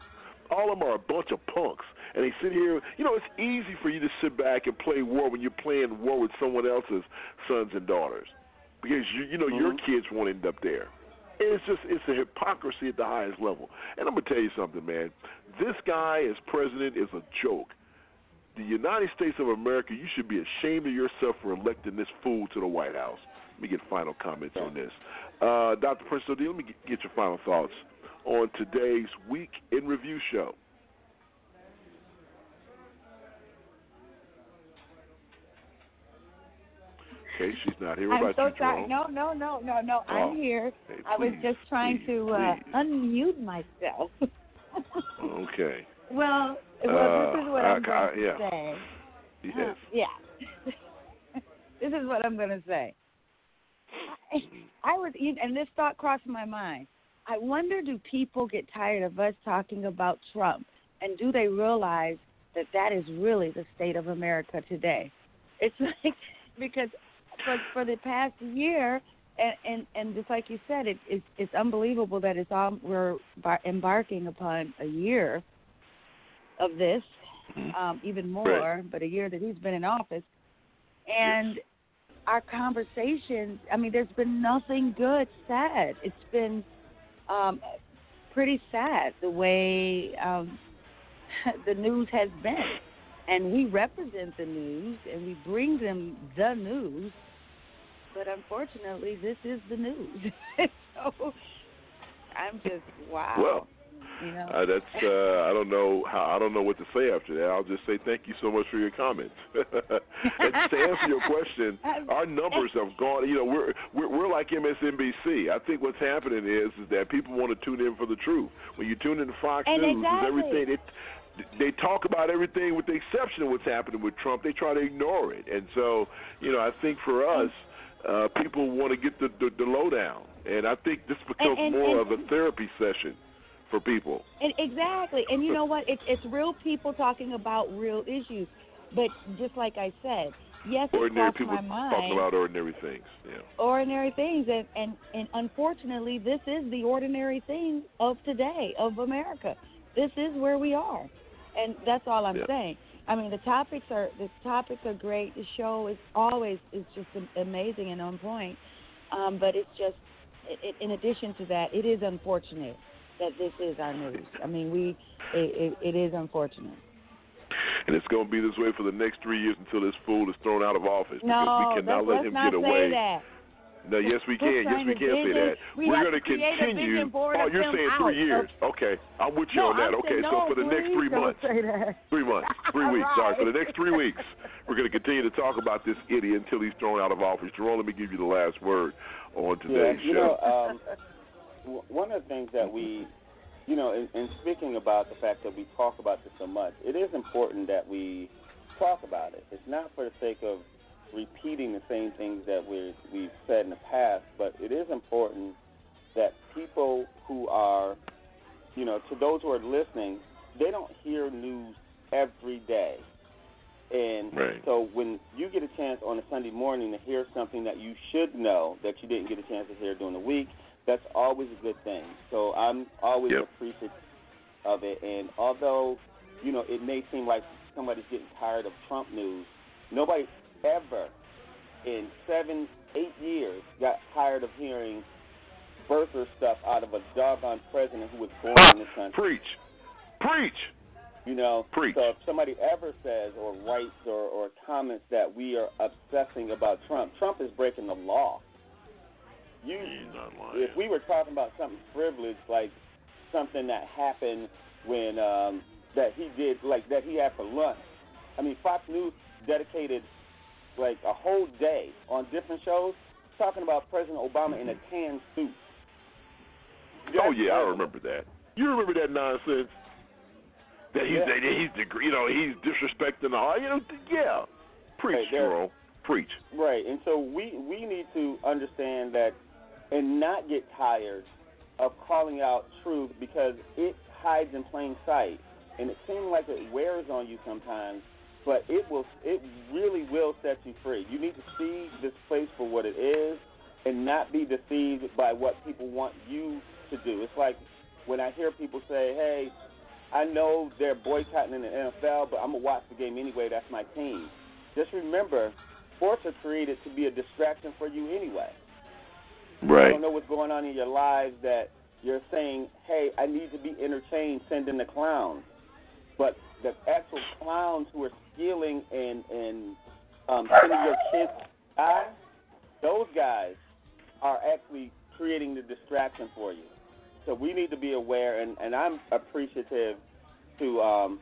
All of them are a bunch of punks and they sit here. You know, it's easy for you to sit back and play war when you're playing war with someone else's sons and daughters, because you you know your Mm-hmm. kids won't end up there. It's just it's a hypocrisy at the highest level. And I'm gonna tell you something, man. This guy as president is a joke. The United States of America, you should be ashamed of yourself for electing this fool to the White House. Let me get final comments on this. Uh, Dr. Prince let me get your final thoughts on today's Week in Review show. Okay, she's not here. What I'm about so you, sorry. Jerome? No, no, no, no, no. Oh. I'm here. Hey, I was just trying please, to uh, please. unmute myself. Okay. well, well, Uh, this is what I- I'm going I- to yeah. say. Yes. Yeah. this is what I'm going to say. I, I was, and this thought crossed my mind. I wonder, do people get tired of us talking about Trump, and do they realize that that is really the state of America today? It's like because for for the past year, and and, and just like you said, it, it's it's unbelievable that it's all we're embarking upon a year of this, um, even more, but a year that he's been in office, and our conversations. I mean, there's been nothing good said. It's been um, pretty sad the way um, the news has been, and we represent the news and we bring them the news. But unfortunately, this is the news. so I'm just wow. Well, you know. Uh, that's uh, I don't know how I don't know what to say after that. I'll just say thank you so much for your comments. and to answer your question, our numbers have gone. You know, we're we're, we're like MSNBC. I think what's happening is is that people want to tune in for the truth. When you tune in to Fox And News, exactly. everything. It, they talk about everything with the exception of what's happening with Trump. They try to ignore it, and so you know I think for us, uh, people want to get the, the the lowdown, and I think this becomes and- more and- of a therapy session for people. And exactly. And you know what? It's it's real people talking about real issues. But just like I said, yes, it ordinary crossed people my mind. talking about ordinary things. Yeah. ordinary things and, and and unfortunately this is the ordinary thing of today of america this is where we are and that's all i'm Yeah. saying i mean the topics are the topics are great. The show is always is just amazing and on point. Um but it's just it, it, in addition to that it is unfortunate that this is our news. I mean we it, it, it is unfortunate. And it's going to be this way for the next three years until this fool is thrown out of office no because we cannot let let's him not get say away. that No, yes we can. Yes we can say that. we We're going to continue. oh, you're him saying out three years? Okay, I'm with you no, on that. I'm okay, saying, so no, for the next three months, three months, three weeks. Sorry, for the next three weeks, we're going to continue to talk about this idiot until he's thrown out of office. Jerome, let me give you the last word on Yeah, today's you show. know, um, w- one of the things that we, you know, in, in speaking about the fact that we talk about this so much, it is important that we talk about it. It's not for the sake of repeating the same things that we we've said in the past, but it is important that people who are, you know, to those who are listening, they don't hear news every day. And Right. so when you get a chance on a Sunday morning to hear something that you should know that you didn't get a chance to hear during the week, that's always a good thing. So I'm always Yep. appreciative of it. And although, you know, it may seem like somebody's getting tired of Trump news, nobody ever in seven, eight years got tired of hearing birther stuff out of a doggone president who was born in this country. Preach. Preach. You know, Preach. so if somebody ever says or writes or, or comments that we are obsessing about Trump, Trump is breaking the law. You, if we were talking about something privileged, like something that happened when um, that he did, like that he had for lunch. I mean, Fox News dedicated like a whole day on different shows talking about President Obama in a mm-hmm. tan suit. Oh yeah, I remember that. You remember that nonsense? That he's Yeah. that he's the you know he's disrespecting all you know yeah. Preach, Right, Jerome. Preach. Right, and so we we need to understand that and not get tired of calling out truth because it hides in plain sight, and it seems like it wears on you sometimes, but it will it really will set you free. You need to see this place for what it is, and not be deceived by what people want you to do. It's like when I hear people say, "Hey, I know they're boycotting in the NFL, but I'm gonna watch the game anyway. That's my team." Just remember, sports are created to be a distraction for you anyway. I Right. don't know what's going on in your lives that you're saying, "Hey, I need to be entertained. Send in the clowns." But the actual clowns who are stealing and and um, sending your kids die, those guys are actually creating the distraction for you. So we need to be aware, and, and I'm appreciative to um,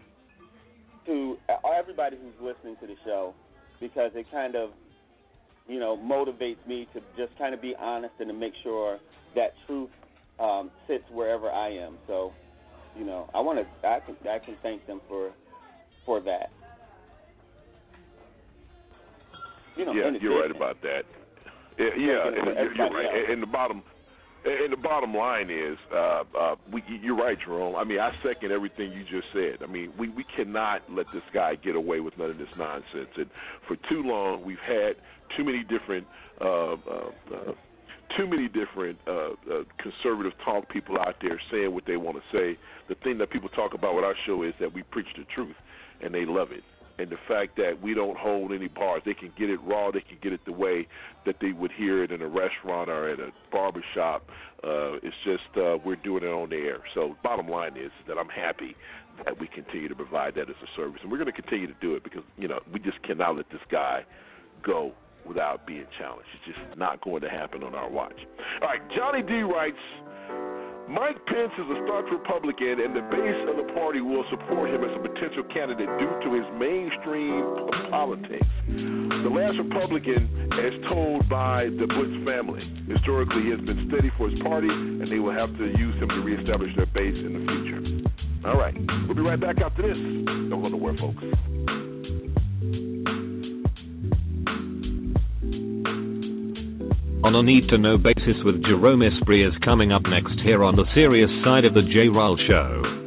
to everybody who's listening to the show because it kind of you know motivates me to just kind of be honest and to make sure that truth um, sits wherever I am. So you know I want to I can I can thank them for for that. You know, yeah, you're right about that. Yeah, yeah, and for you're, right. else. And, the bottom, and the bottom line is, uh, uh, we, you're right, Jerome. I mean, I second everything you just said. I mean, we we cannot let this guy get away with none of this nonsense. And for too long, we've had too many different. Uh, uh, uh, too many different uh, uh, conservative talk people out there saying what they want to say. The thing that people talk about with our show is that we preach the truth, and they love it. And the fact that we don't hold any bars, they can get it raw, they can get it the way that they would hear it in a restaurant or at a barber shop. Uh, it's just uh, we're doing it on the air. So bottom line is that I'm happy that we continue to provide that as a service, and we're going to continue to do it because you know we just cannot let this guy go without being challenged. It's just not going to happen on our watch. All right, Johnny D writes. Mike Pence is a staunch Republican, and the base of the party will support him as a potential candidate due to his mainstream politics. The last Republican, as told by the Bush family, historically has been steady for his party, and they will have to use him to reestablish their base in the future. All right, we'll be right back after this. Don't go nowhere, folks. on a need to know basis with Jerome Esprit is coming up next here on the serious side of the J Roll Show.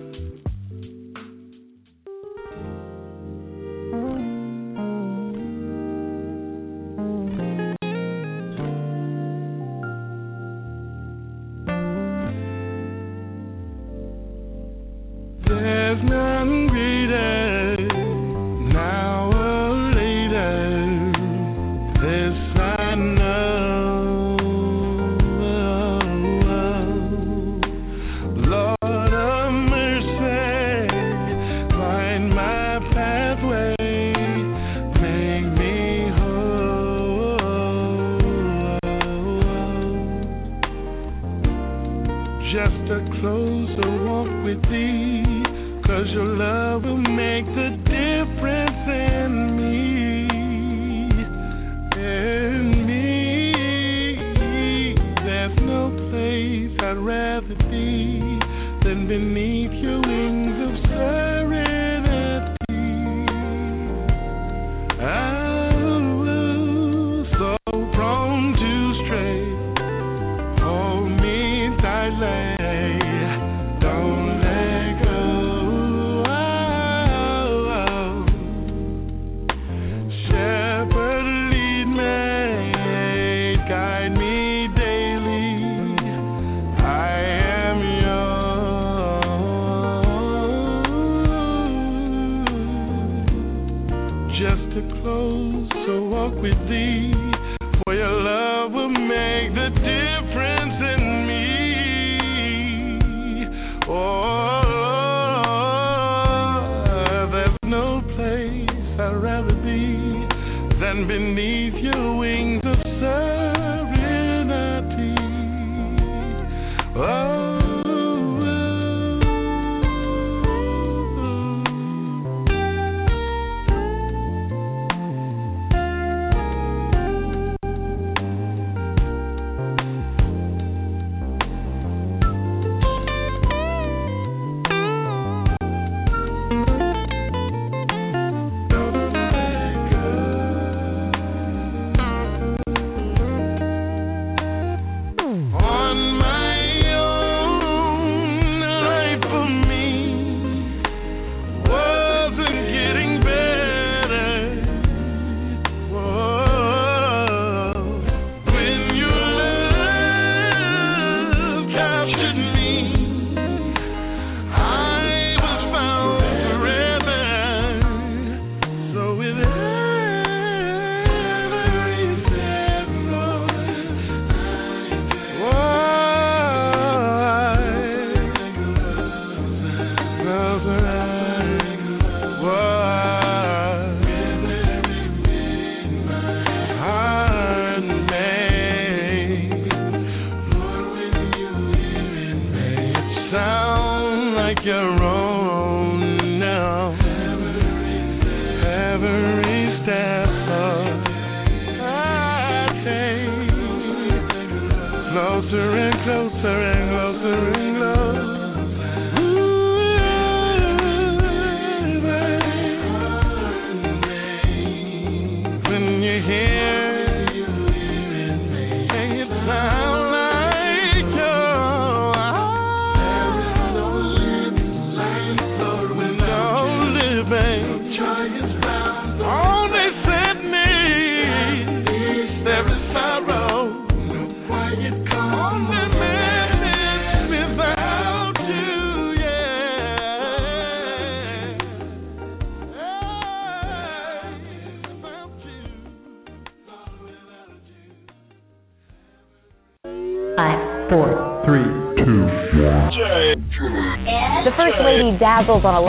handles on a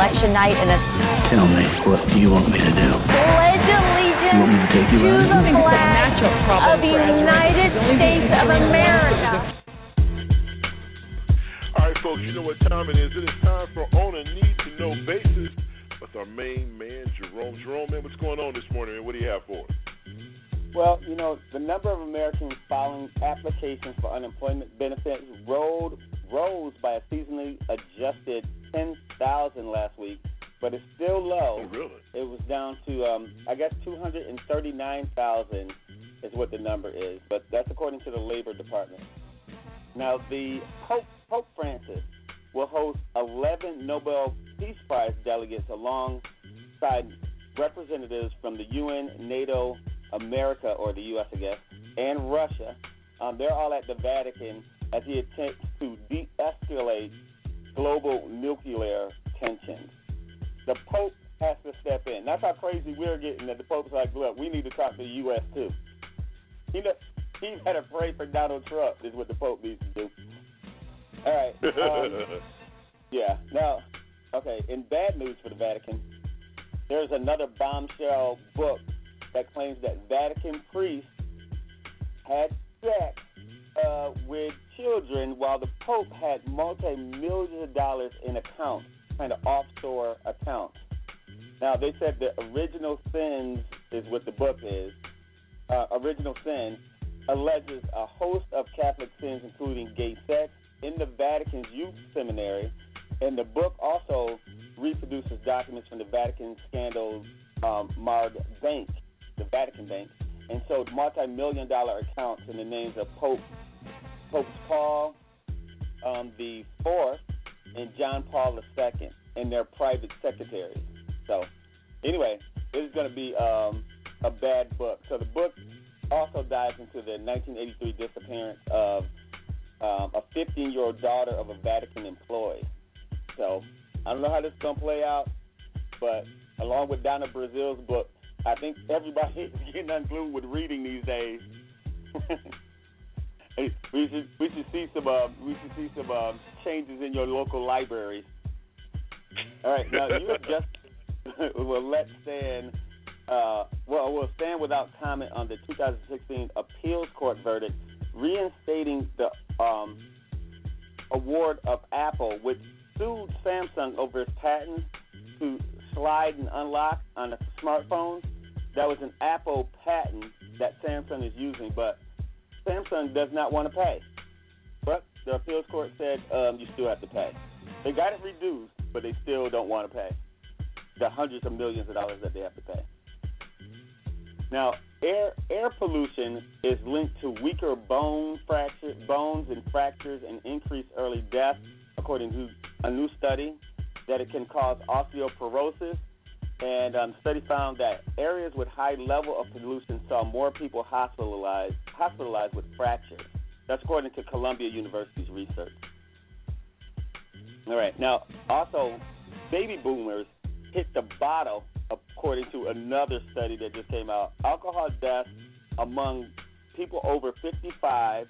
alongside representatives from the UN, NATO, America, or the U.S., I guess, and Russia. Um, they're all at the Vatican as he attempts to de escalate global nuclear tensions. The Pope has to step in. That's how crazy we're getting that the Pope's like, look, we need to talk to the U.S. too. He, know, he had to pray for Donald Trump, is what the Pope needs to do. All right. Um, yeah. Now, okay, in bad news for the Vatican, there's another bombshell book that claims that Vatican priests had sex uh, with children while the Pope had multi millions of dollars in accounts, kind of offshore accounts. Now, they said the original sins is what the book is. Uh, original sin alleges a host of Catholic sins, including gay sex, in the Vatican's youth seminary. And the book also reproduces documents from the Vatican scandal um, marred bank, the Vatican Bank, and showed multi-million dollar accounts in the names of Pope Pope Paul um, the Fourth and John Paul II and their private secretaries. So, anyway, this is going to be um, a bad book. So the book also dives into the 1983 disappearance of um, a 15-year-old daughter of a Vatican employee. So I don't know how this is to play out, but along with Donna Brazile's book, I think everybody is getting unglued with reading these days. we should we should see some uh, we should see some uh, changes in your local libraries. All right, now you have just will let stand. Uh, well, will stand without comment on the 2016 appeals court verdict reinstating the um, award of Apple, which sued Samsung over its patent to slide and unlock on a smartphone. That was an Apple patent that Samsung is using, but Samsung does not want to pay. But the appeals court said um, you still have to pay. They got it reduced, but they still don't want to pay the hundreds of millions of dollars that they have to pay. Now, air air pollution is linked to weaker bone fracture, bones and fractures and increased early death, according to a new study that it can cause osteoporosis. And um, study found that areas with high level of pollution saw more people hospitalized hospitalized with fractures. That's according to Columbia University's research. All right. Now, also, baby boomers hit the bottle, according to another study that just came out. Alcohol deaths among people over 55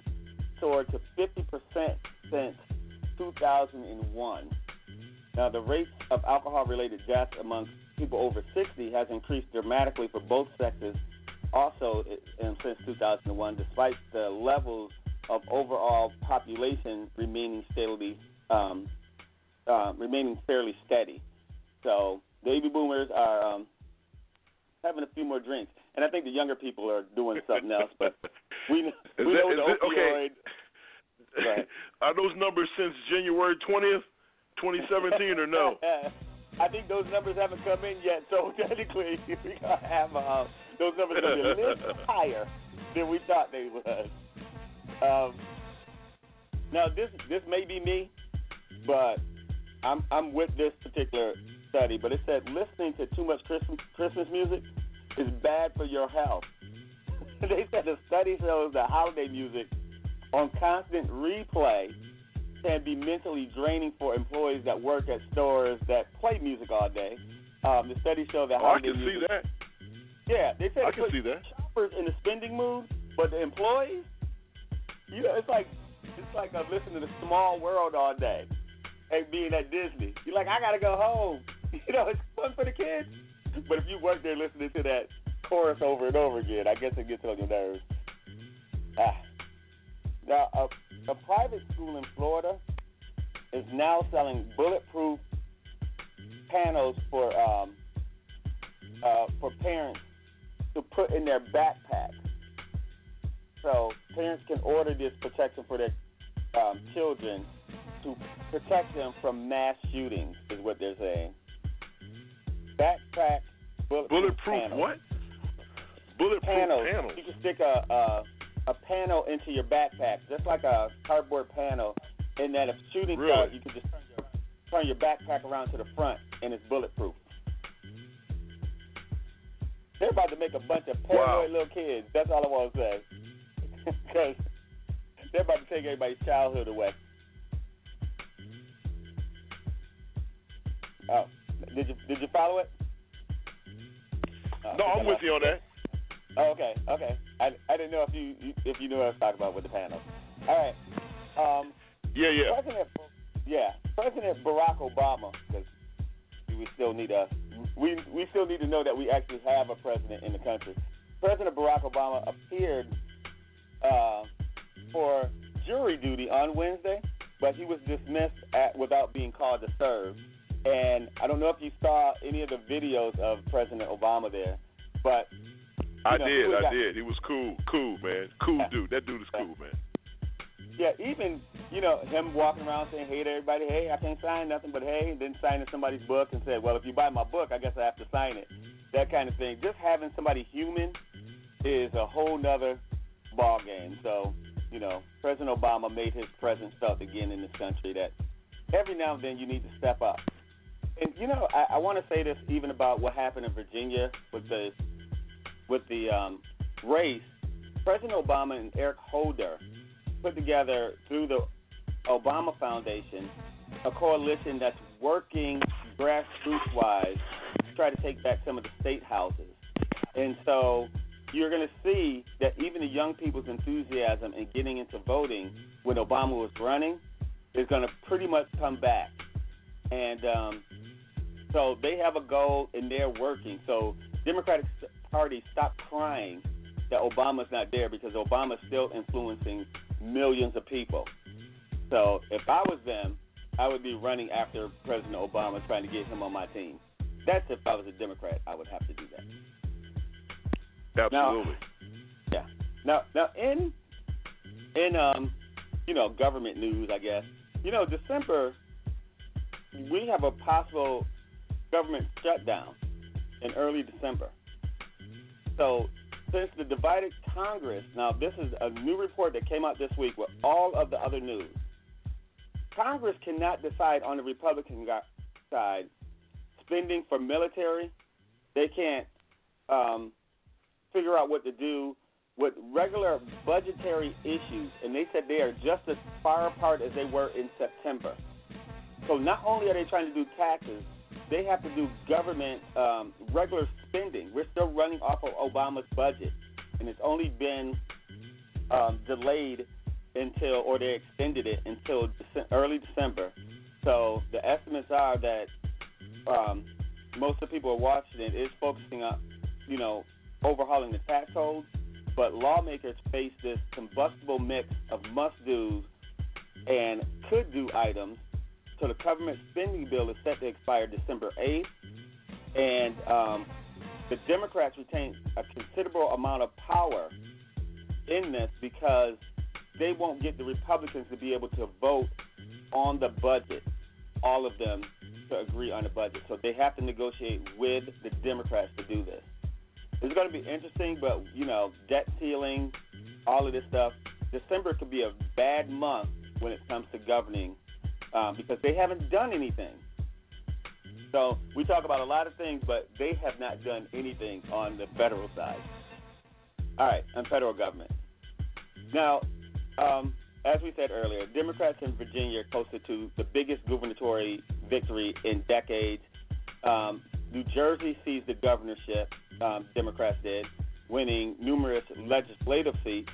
soared to 50% since 2001. Now, the rate of alcohol related deaths among people over 60 has increased dramatically for both sexes also since 2001, despite the levels of overall population remaining steadily um, uh, remaining fairly steady. So baby boomers are um, having a few more drinks, and I think the younger people are doing something else. But we, we that, know the it, opioid. Okay. are those numbers since January 20th, 2017, or no? I think those numbers haven't come in yet, so technically we gotta have uh, those numbers gonna be a little higher than we thought they was. Um, now this this may be me, but I'm I'm with this particular study. But it said listening to too much Christmas Christmas music is bad for your health. they said the study shows that holiday music on constant replay can be mentally draining for employees that work at stores that play music all day. Um, the study showed that oh, I can music, see that. Yeah, they said I can see that. shoppers in the spending mood, but the employees, you know, it's like it's like I'm listening to the Small World all day and being at Disney. You're like, I gotta go home. You know, it's fun for the kids, but if you work there listening to that chorus over and over again, I guess it gets on your nerves. Ah. Now, a, a private school in Florida is now selling bulletproof panels for um, uh, for parents to put in their backpacks. So parents can order this protection for their um, children to protect them from mass shootings, is what they're saying. Backpack bulletproof, Bulletproof panels. what? Bulletproof panels. panels. You can stick a, a a panel into your backpack, just like a cardboard panel, and that if shooting Really? you can just turn your, turn your backpack around to the front, and it's bulletproof. They're about to make a bunch of paranoid little kids. That's all I want to say. Because they're about to take everybody's childhood away. Oh, did you did you follow it? Oh, No, uh, I'm okay. with you on that. Oh, okay, okay. I I didn't know if you if you knew what I was talking about with the panel. All right. Um, Yeah, yeah. President, yeah, President Barack Obama, because we still need a we we still need to know that we actually have a president in the country. President Barack Obama appeared uh, for jury duty on Wednesday, but he was dismissed at, without being called to serve. And I don't know if you saw any of the videos of President Obama there, but I know, did, I got- did. He was cool, cool, man. Cool dude. That dude is cool, man. Yeah, even you know him walking around saying hey to everybody, hey, I can't sign nothing, but hey, and then signing somebody's book and said, well, if you buy my book, I guess I have to sign it. That kind of thing. Just having somebody human is a whole nother ball game. So you know, President Obama made his presence felt again in this country. That every now and then you need to step up. And you know, I, I want to say this even about what happened in Virginia with the with the um, race. President Obama and Eric Holder put together through the Obama Foundation a coalition that's working grassroots wise to try to take back some of the state houses. And so you're going to see that even the young people's enthusiasm in getting into voting when Obama was running is going to pretty much come back. And um, so they have a goal and they're working. So Democratic Party stop crying that Obama's not there because Obama's still influencing millions of people. So if I was them, I would be running after President Obama, trying to get him on my team. That's if I was a Democrat, I would have to do that. Absolutely. Yeah. Now, now in in um, you know, government news, I guess. You know, December we have a possible government shutdown in early December. So, since the divided Congress, now this is a new report that came out this week with all of the other news. Congress cannot decide on the Republican side spending for military. They can't um, figure out what to do with regular budgetary issues, and they said they are just as far apart as they were in September. So not only are they trying to do taxes, they have to do government um, regular spending. We're still running off of Obama's budget, and it's only been um, delayed until, or they extended it until Dece- early December. So the estimates are that um, most of the people are watching it is focusing on, you know, overhauling the tax code, but lawmakers face this combustible mix of must-dos and could-do items. So the government spending bill is set to expire December 8th, and um, the Democrats retain a considerable amount of power in this because they won't get the Republicans to be able to vote on the budget, all of them to agree on the budget. So they have to negotiate with the Democrats to do this. It's going to be interesting, but you know, debt ceiling, all of this stuff. December could be a bad month when it comes to governing um, because they haven't done anything. So we talk about a lot of things, but they have not done anything on the federal side. All right, on federal government. Now, um, as we said earlier, Democrats in Virginia coasted to the biggest gubernatorial victory in decades. Um, New Jersey seized the governorship. Um, Democrats did, winning numerous legislative seats.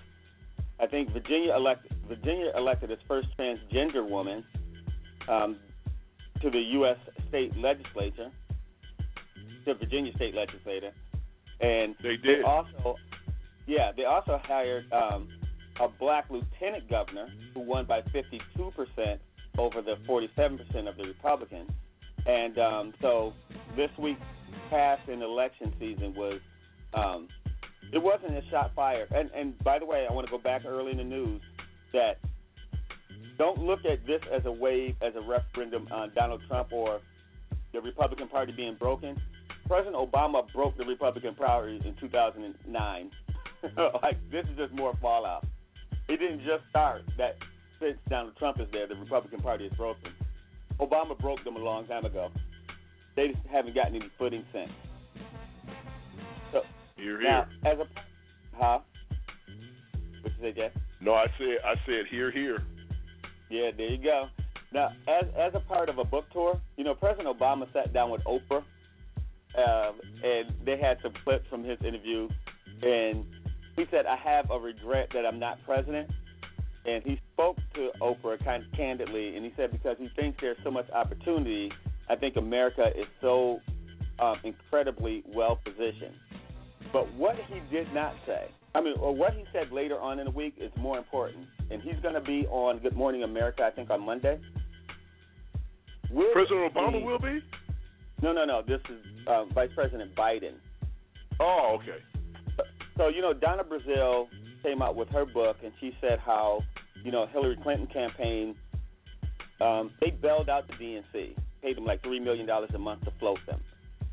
I think Virginia elected Virginia elected its first transgender woman um, to the U.S. state legislature, to Virginia state legislature, and They did. also, yeah, they also hired um, a black lieutenant governor who won by 52 percent over the 47 percent of the Republicans, and um, so this week past in election season was um, it wasn't a shot fired. And and by the way, I want to go back early in the news that don't look at this as a wave as a referendum on Donald Trump or the Republican Party being broken. President Obama broke the Republican Party in 2009. like this is just more fallout. It didn't just start that since Donald Trump is there, the Republican Party is broken. Obama broke them a long time ago. They just haven't gotten any footing since. So You're now, here. as a huh? What you say, Jay? No, I said I said here, here. Yeah, there you go. Now, as as a part of a book tour, you know, President Obama sat down with Oprah, um, and they had some clips from his interview, and he said, "I have a regret that I'm not president." And he spoke to Oprah kind of candidly, and he said because he thinks there's so much opportunity, I think America is so um, incredibly well positioned. But what he did not say, I mean, or what he said later on in the week is more important. And he's going to be on Good Morning America, I think, on Monday. With President Obama the- will be. No, no, no. This is uh, Vice President Biden. Oh, okay. So you know, Donna Brazile came out with her book, and she said how you know Hillary Clinton campaign um, they bailed out the DNC, paid them like three million dollars a month to float them,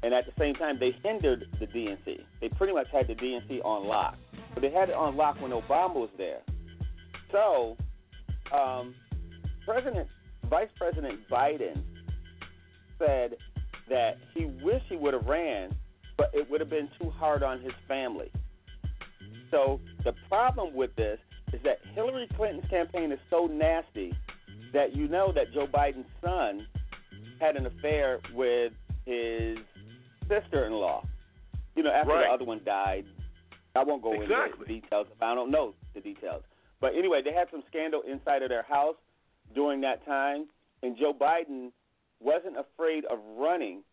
and at the same time they hindered the DNC. They pretty much had the DNC on lock, but they had it on lock when Obama was there. So, um, President, Vice President Biden said that he wished he would have ran, but it would have been too hard on his family. So the problem with this is that Hillary Clinton's campaign is so nasty that you know that Joe Biden's son had an affair with his sister-in-law. You know, after Right. the other one died. I won't go into the details. I don't know the details. But anyway, they had some scandal inside of their house during that time, and Joe Biden wasn't afraid of running.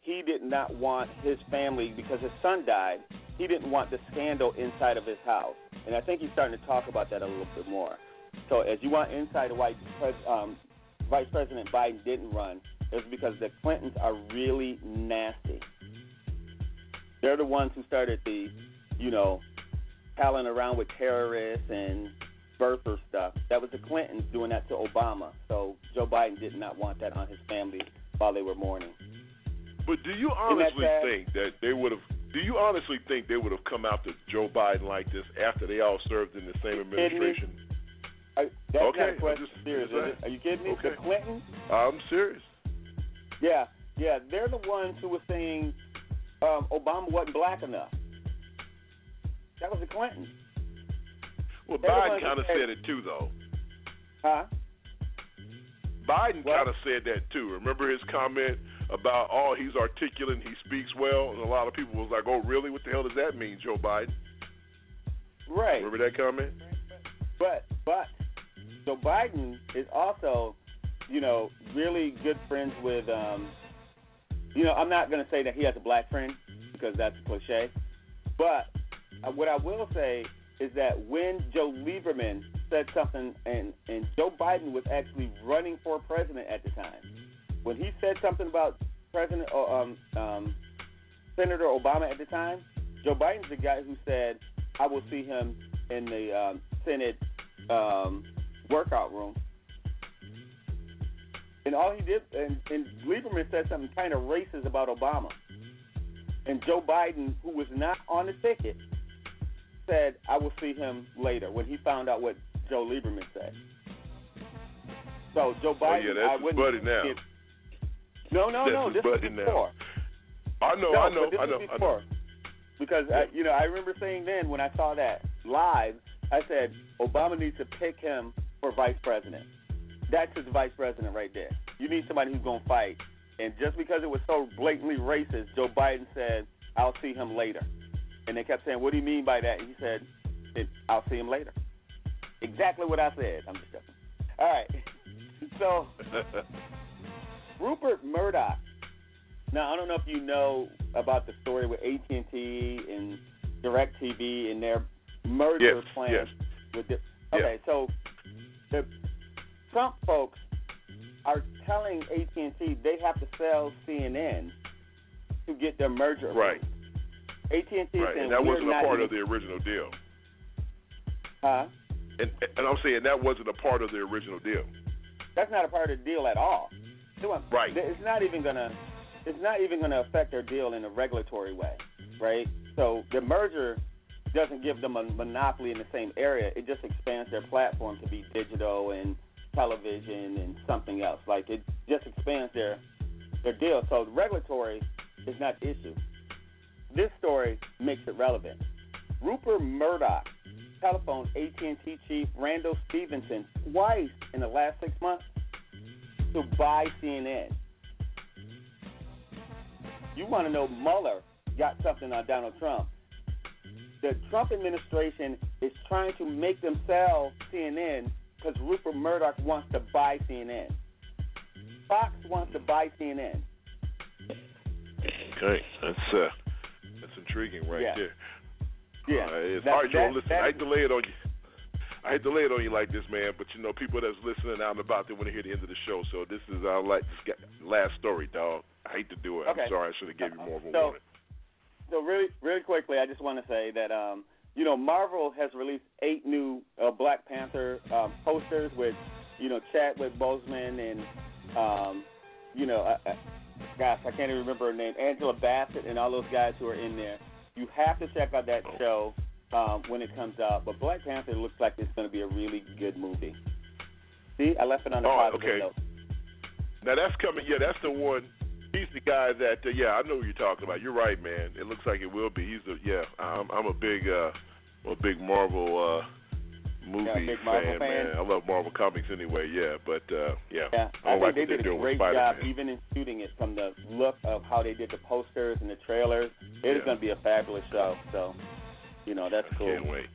He did not want his family because his son died. He didn't want the scandal inside of his house, and I think he's starting to talk about that a little bit more. So, as you want inside, why um, Vice President Biden didn't run is because the Clintons are really nasty. They're the ones who started the, you know, palling around with terrorists and birther stuff. That was the Clintons doing that to Obama. So Joe Biden did not want that on his family while they were mourning. But do you honestly sad? think that they would have? Do you honestly think they would have come out to Joe Biden like this after they all served in the same administration? I, that's Okay, not a question. just- serious, just is it? Are you kidding me? Okay. The Clintons? I'm serious. Yeah, yeah. They're the ones who were saying um, Obama wasn't black enough. That was the Clintons. Well, Biden kind of said- it too, though. Huh? Biden kind of said that too. Remember his comment about, "Oh, he's articulate, and he speaks well," and a lot of people was like, "Oh, really? What the hell does that mean, Joe Biden?" Right. Remember that comment? But but Joe Biden is also, you know, really good friends with um you know, I'm not gonna say that he has a black friend because that's a cliche. But uh, what I will say is that when Joe Lieberman said something and and Joe Biden was actually running for president at the time, when he said something about President um um Senator Obama at the time, Joe Biden's the guy who said, "I will see him in the um, Senate um, workout room." And all he did, and, and Lieberman said something kind of racist about Obama. And Joe Biden, who was not on the ticket, said, "I will see him later." When he found out what Joe Lieberman said. So Joe Oh, Biden, yeah, that's I wouldn't. buddy now. Get, no, no, That's no. his This buddy now. before. I know, No, I know, I know, I know. Because I, you know, I remember saying then when I saw that live, I said Obama needs to pick him for vice president. That's his vice president right there. You need somebody who's gonna fight. And just because it was so blatantly racist, Joe Biden said, "I'll see him later." And they kept saying, "What do you mean by that?" And he said, "I'll see him later." Exactly what I said. I'm just joking. All right. So Rupert Murdoch. Now I don't know if you know about the story with AT and T and DirecTV and their merger Yes, plans yes. with the. Okay, so the Trump folks are telling AT and T they have to sell CNN to get their merger. Right. AT and T right, and that wasn't a part of the original deal. Huh? And and I'm saying that wasn't a part of the original deal. That's not a part of the deal at all. Right. It's not even gonna. it's not even going to affect their deal in a regulatory way, right? So the merger doesn't give them a monopoly in the same area. It just expands their platform to be digital and television and something else. Like it just expands their their deal. So the regulatory is not the issue. This story makes it relevant. Rupert Murdoch telephoned AT&T chief Randall Stephenson twice in the last six months to buy CNN. You want to know Mueller got something on Donald Trump. The Trump administration is trying to make them sell CNN because Rupert Murdoch wants to buy CNN. Fox wants to buy CNN. Okay, that's uh, intriguing right Yeah. there. Yeah. Uh, it's That- all right, Joe. that- Listen, that- I hate to lay it on you. I hate to lay it on you like this, man, but you know, people that's listening out and about, they want to hear the end of the show. So this is our like this last story, dog. I hate to do it. Okay. I'm sorry. I should have gave you more of a So- warning. So really, really quickly, I just want to say that um, you know Marvel has released eight new uh, Black Panther um, posters with you know Chadwick Boseman and um, you know, uh, uh, gosh, I can't even remember her name, Angela Bassett, and all those guys who are in there. You have to check out that show um, when it comes out. But Black Panther looks like it's going to be a really good movie. See, I left it on the Oh, positive okay. note. Now that's coming. Yeah, that's the one. He's the guy that. Uh, yeah, I know what you're talking about. You're right, man. It looks like it will be. He's a. Yeah, I'm. I'm a big. uh a big Marvel. uh Movie Yeah, big Marvel fan, fan. man. I love Marvel comics anyway. Yeah, but uh yeah, Yeah, I I like they what did a great job, even in shooting it from the look of how they did the posters and the trailers. It is Yeah. going to be a fabulous show. So, you know, that's cool. Can't wait.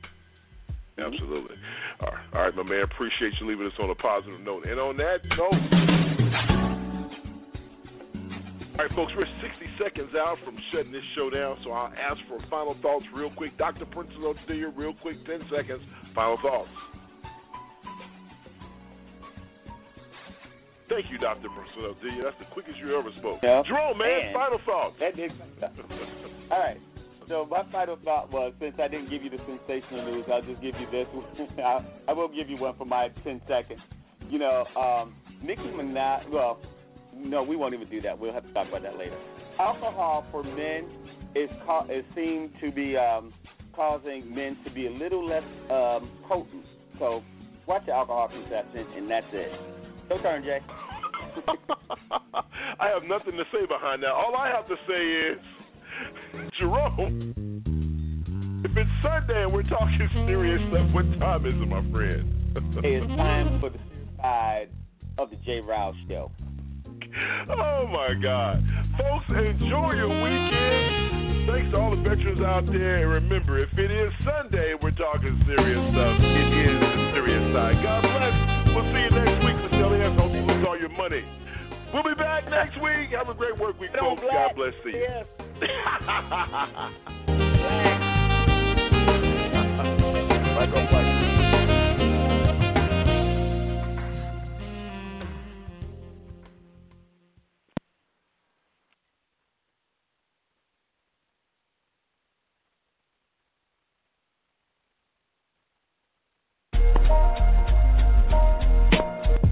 Absolutely. All right, all right, my man. Appreciate you leaving us on a positive note. And on that note, all right, folks, we're 60 seconds out from shutting this show down, so I'll ask for final thoughts real quick. Dr. Princess Odelia, real quick, 10 seconds. Final thoughts. Thank you, Dr. Princess Odelia. That's the quickest you ever spoke. Yeah. Jerome, man, And- final thoughts. That did. All right. So my final thought was, since I didn't give you the sensational news, I'll just give you this. I, I will give you one for my 10 seconds. You know, um, Nicki Minaj. Well, no, we won't even do that. We'll have to talk about that later. Alcohol for men is ca- is seen to be um, causing men to be a little less um, potent. So watch your alcohol consumption, and that's it. Your turn, Jay. I have nothing to say behind that. All I have to say is, Jerome, if it's Sunday and we're talking serious stuff, what time is it, my friend? It's time for the side of the J. Rouse Show. Oh my God, folks, enjoy your weekend. Thanks to all the veterans out there, and remember, if it is Sunday, we're talking serious stuff. It is the serious side. God bless. We'll see you next week for Shelly S. Hope you lose all your money. We'll be back next week. Have a great work week, folks. God bless. See you. Michael Black.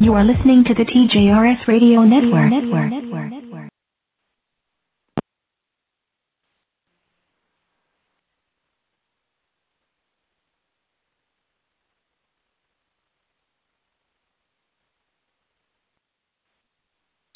You are listening to the TJRS Radio Network. Network.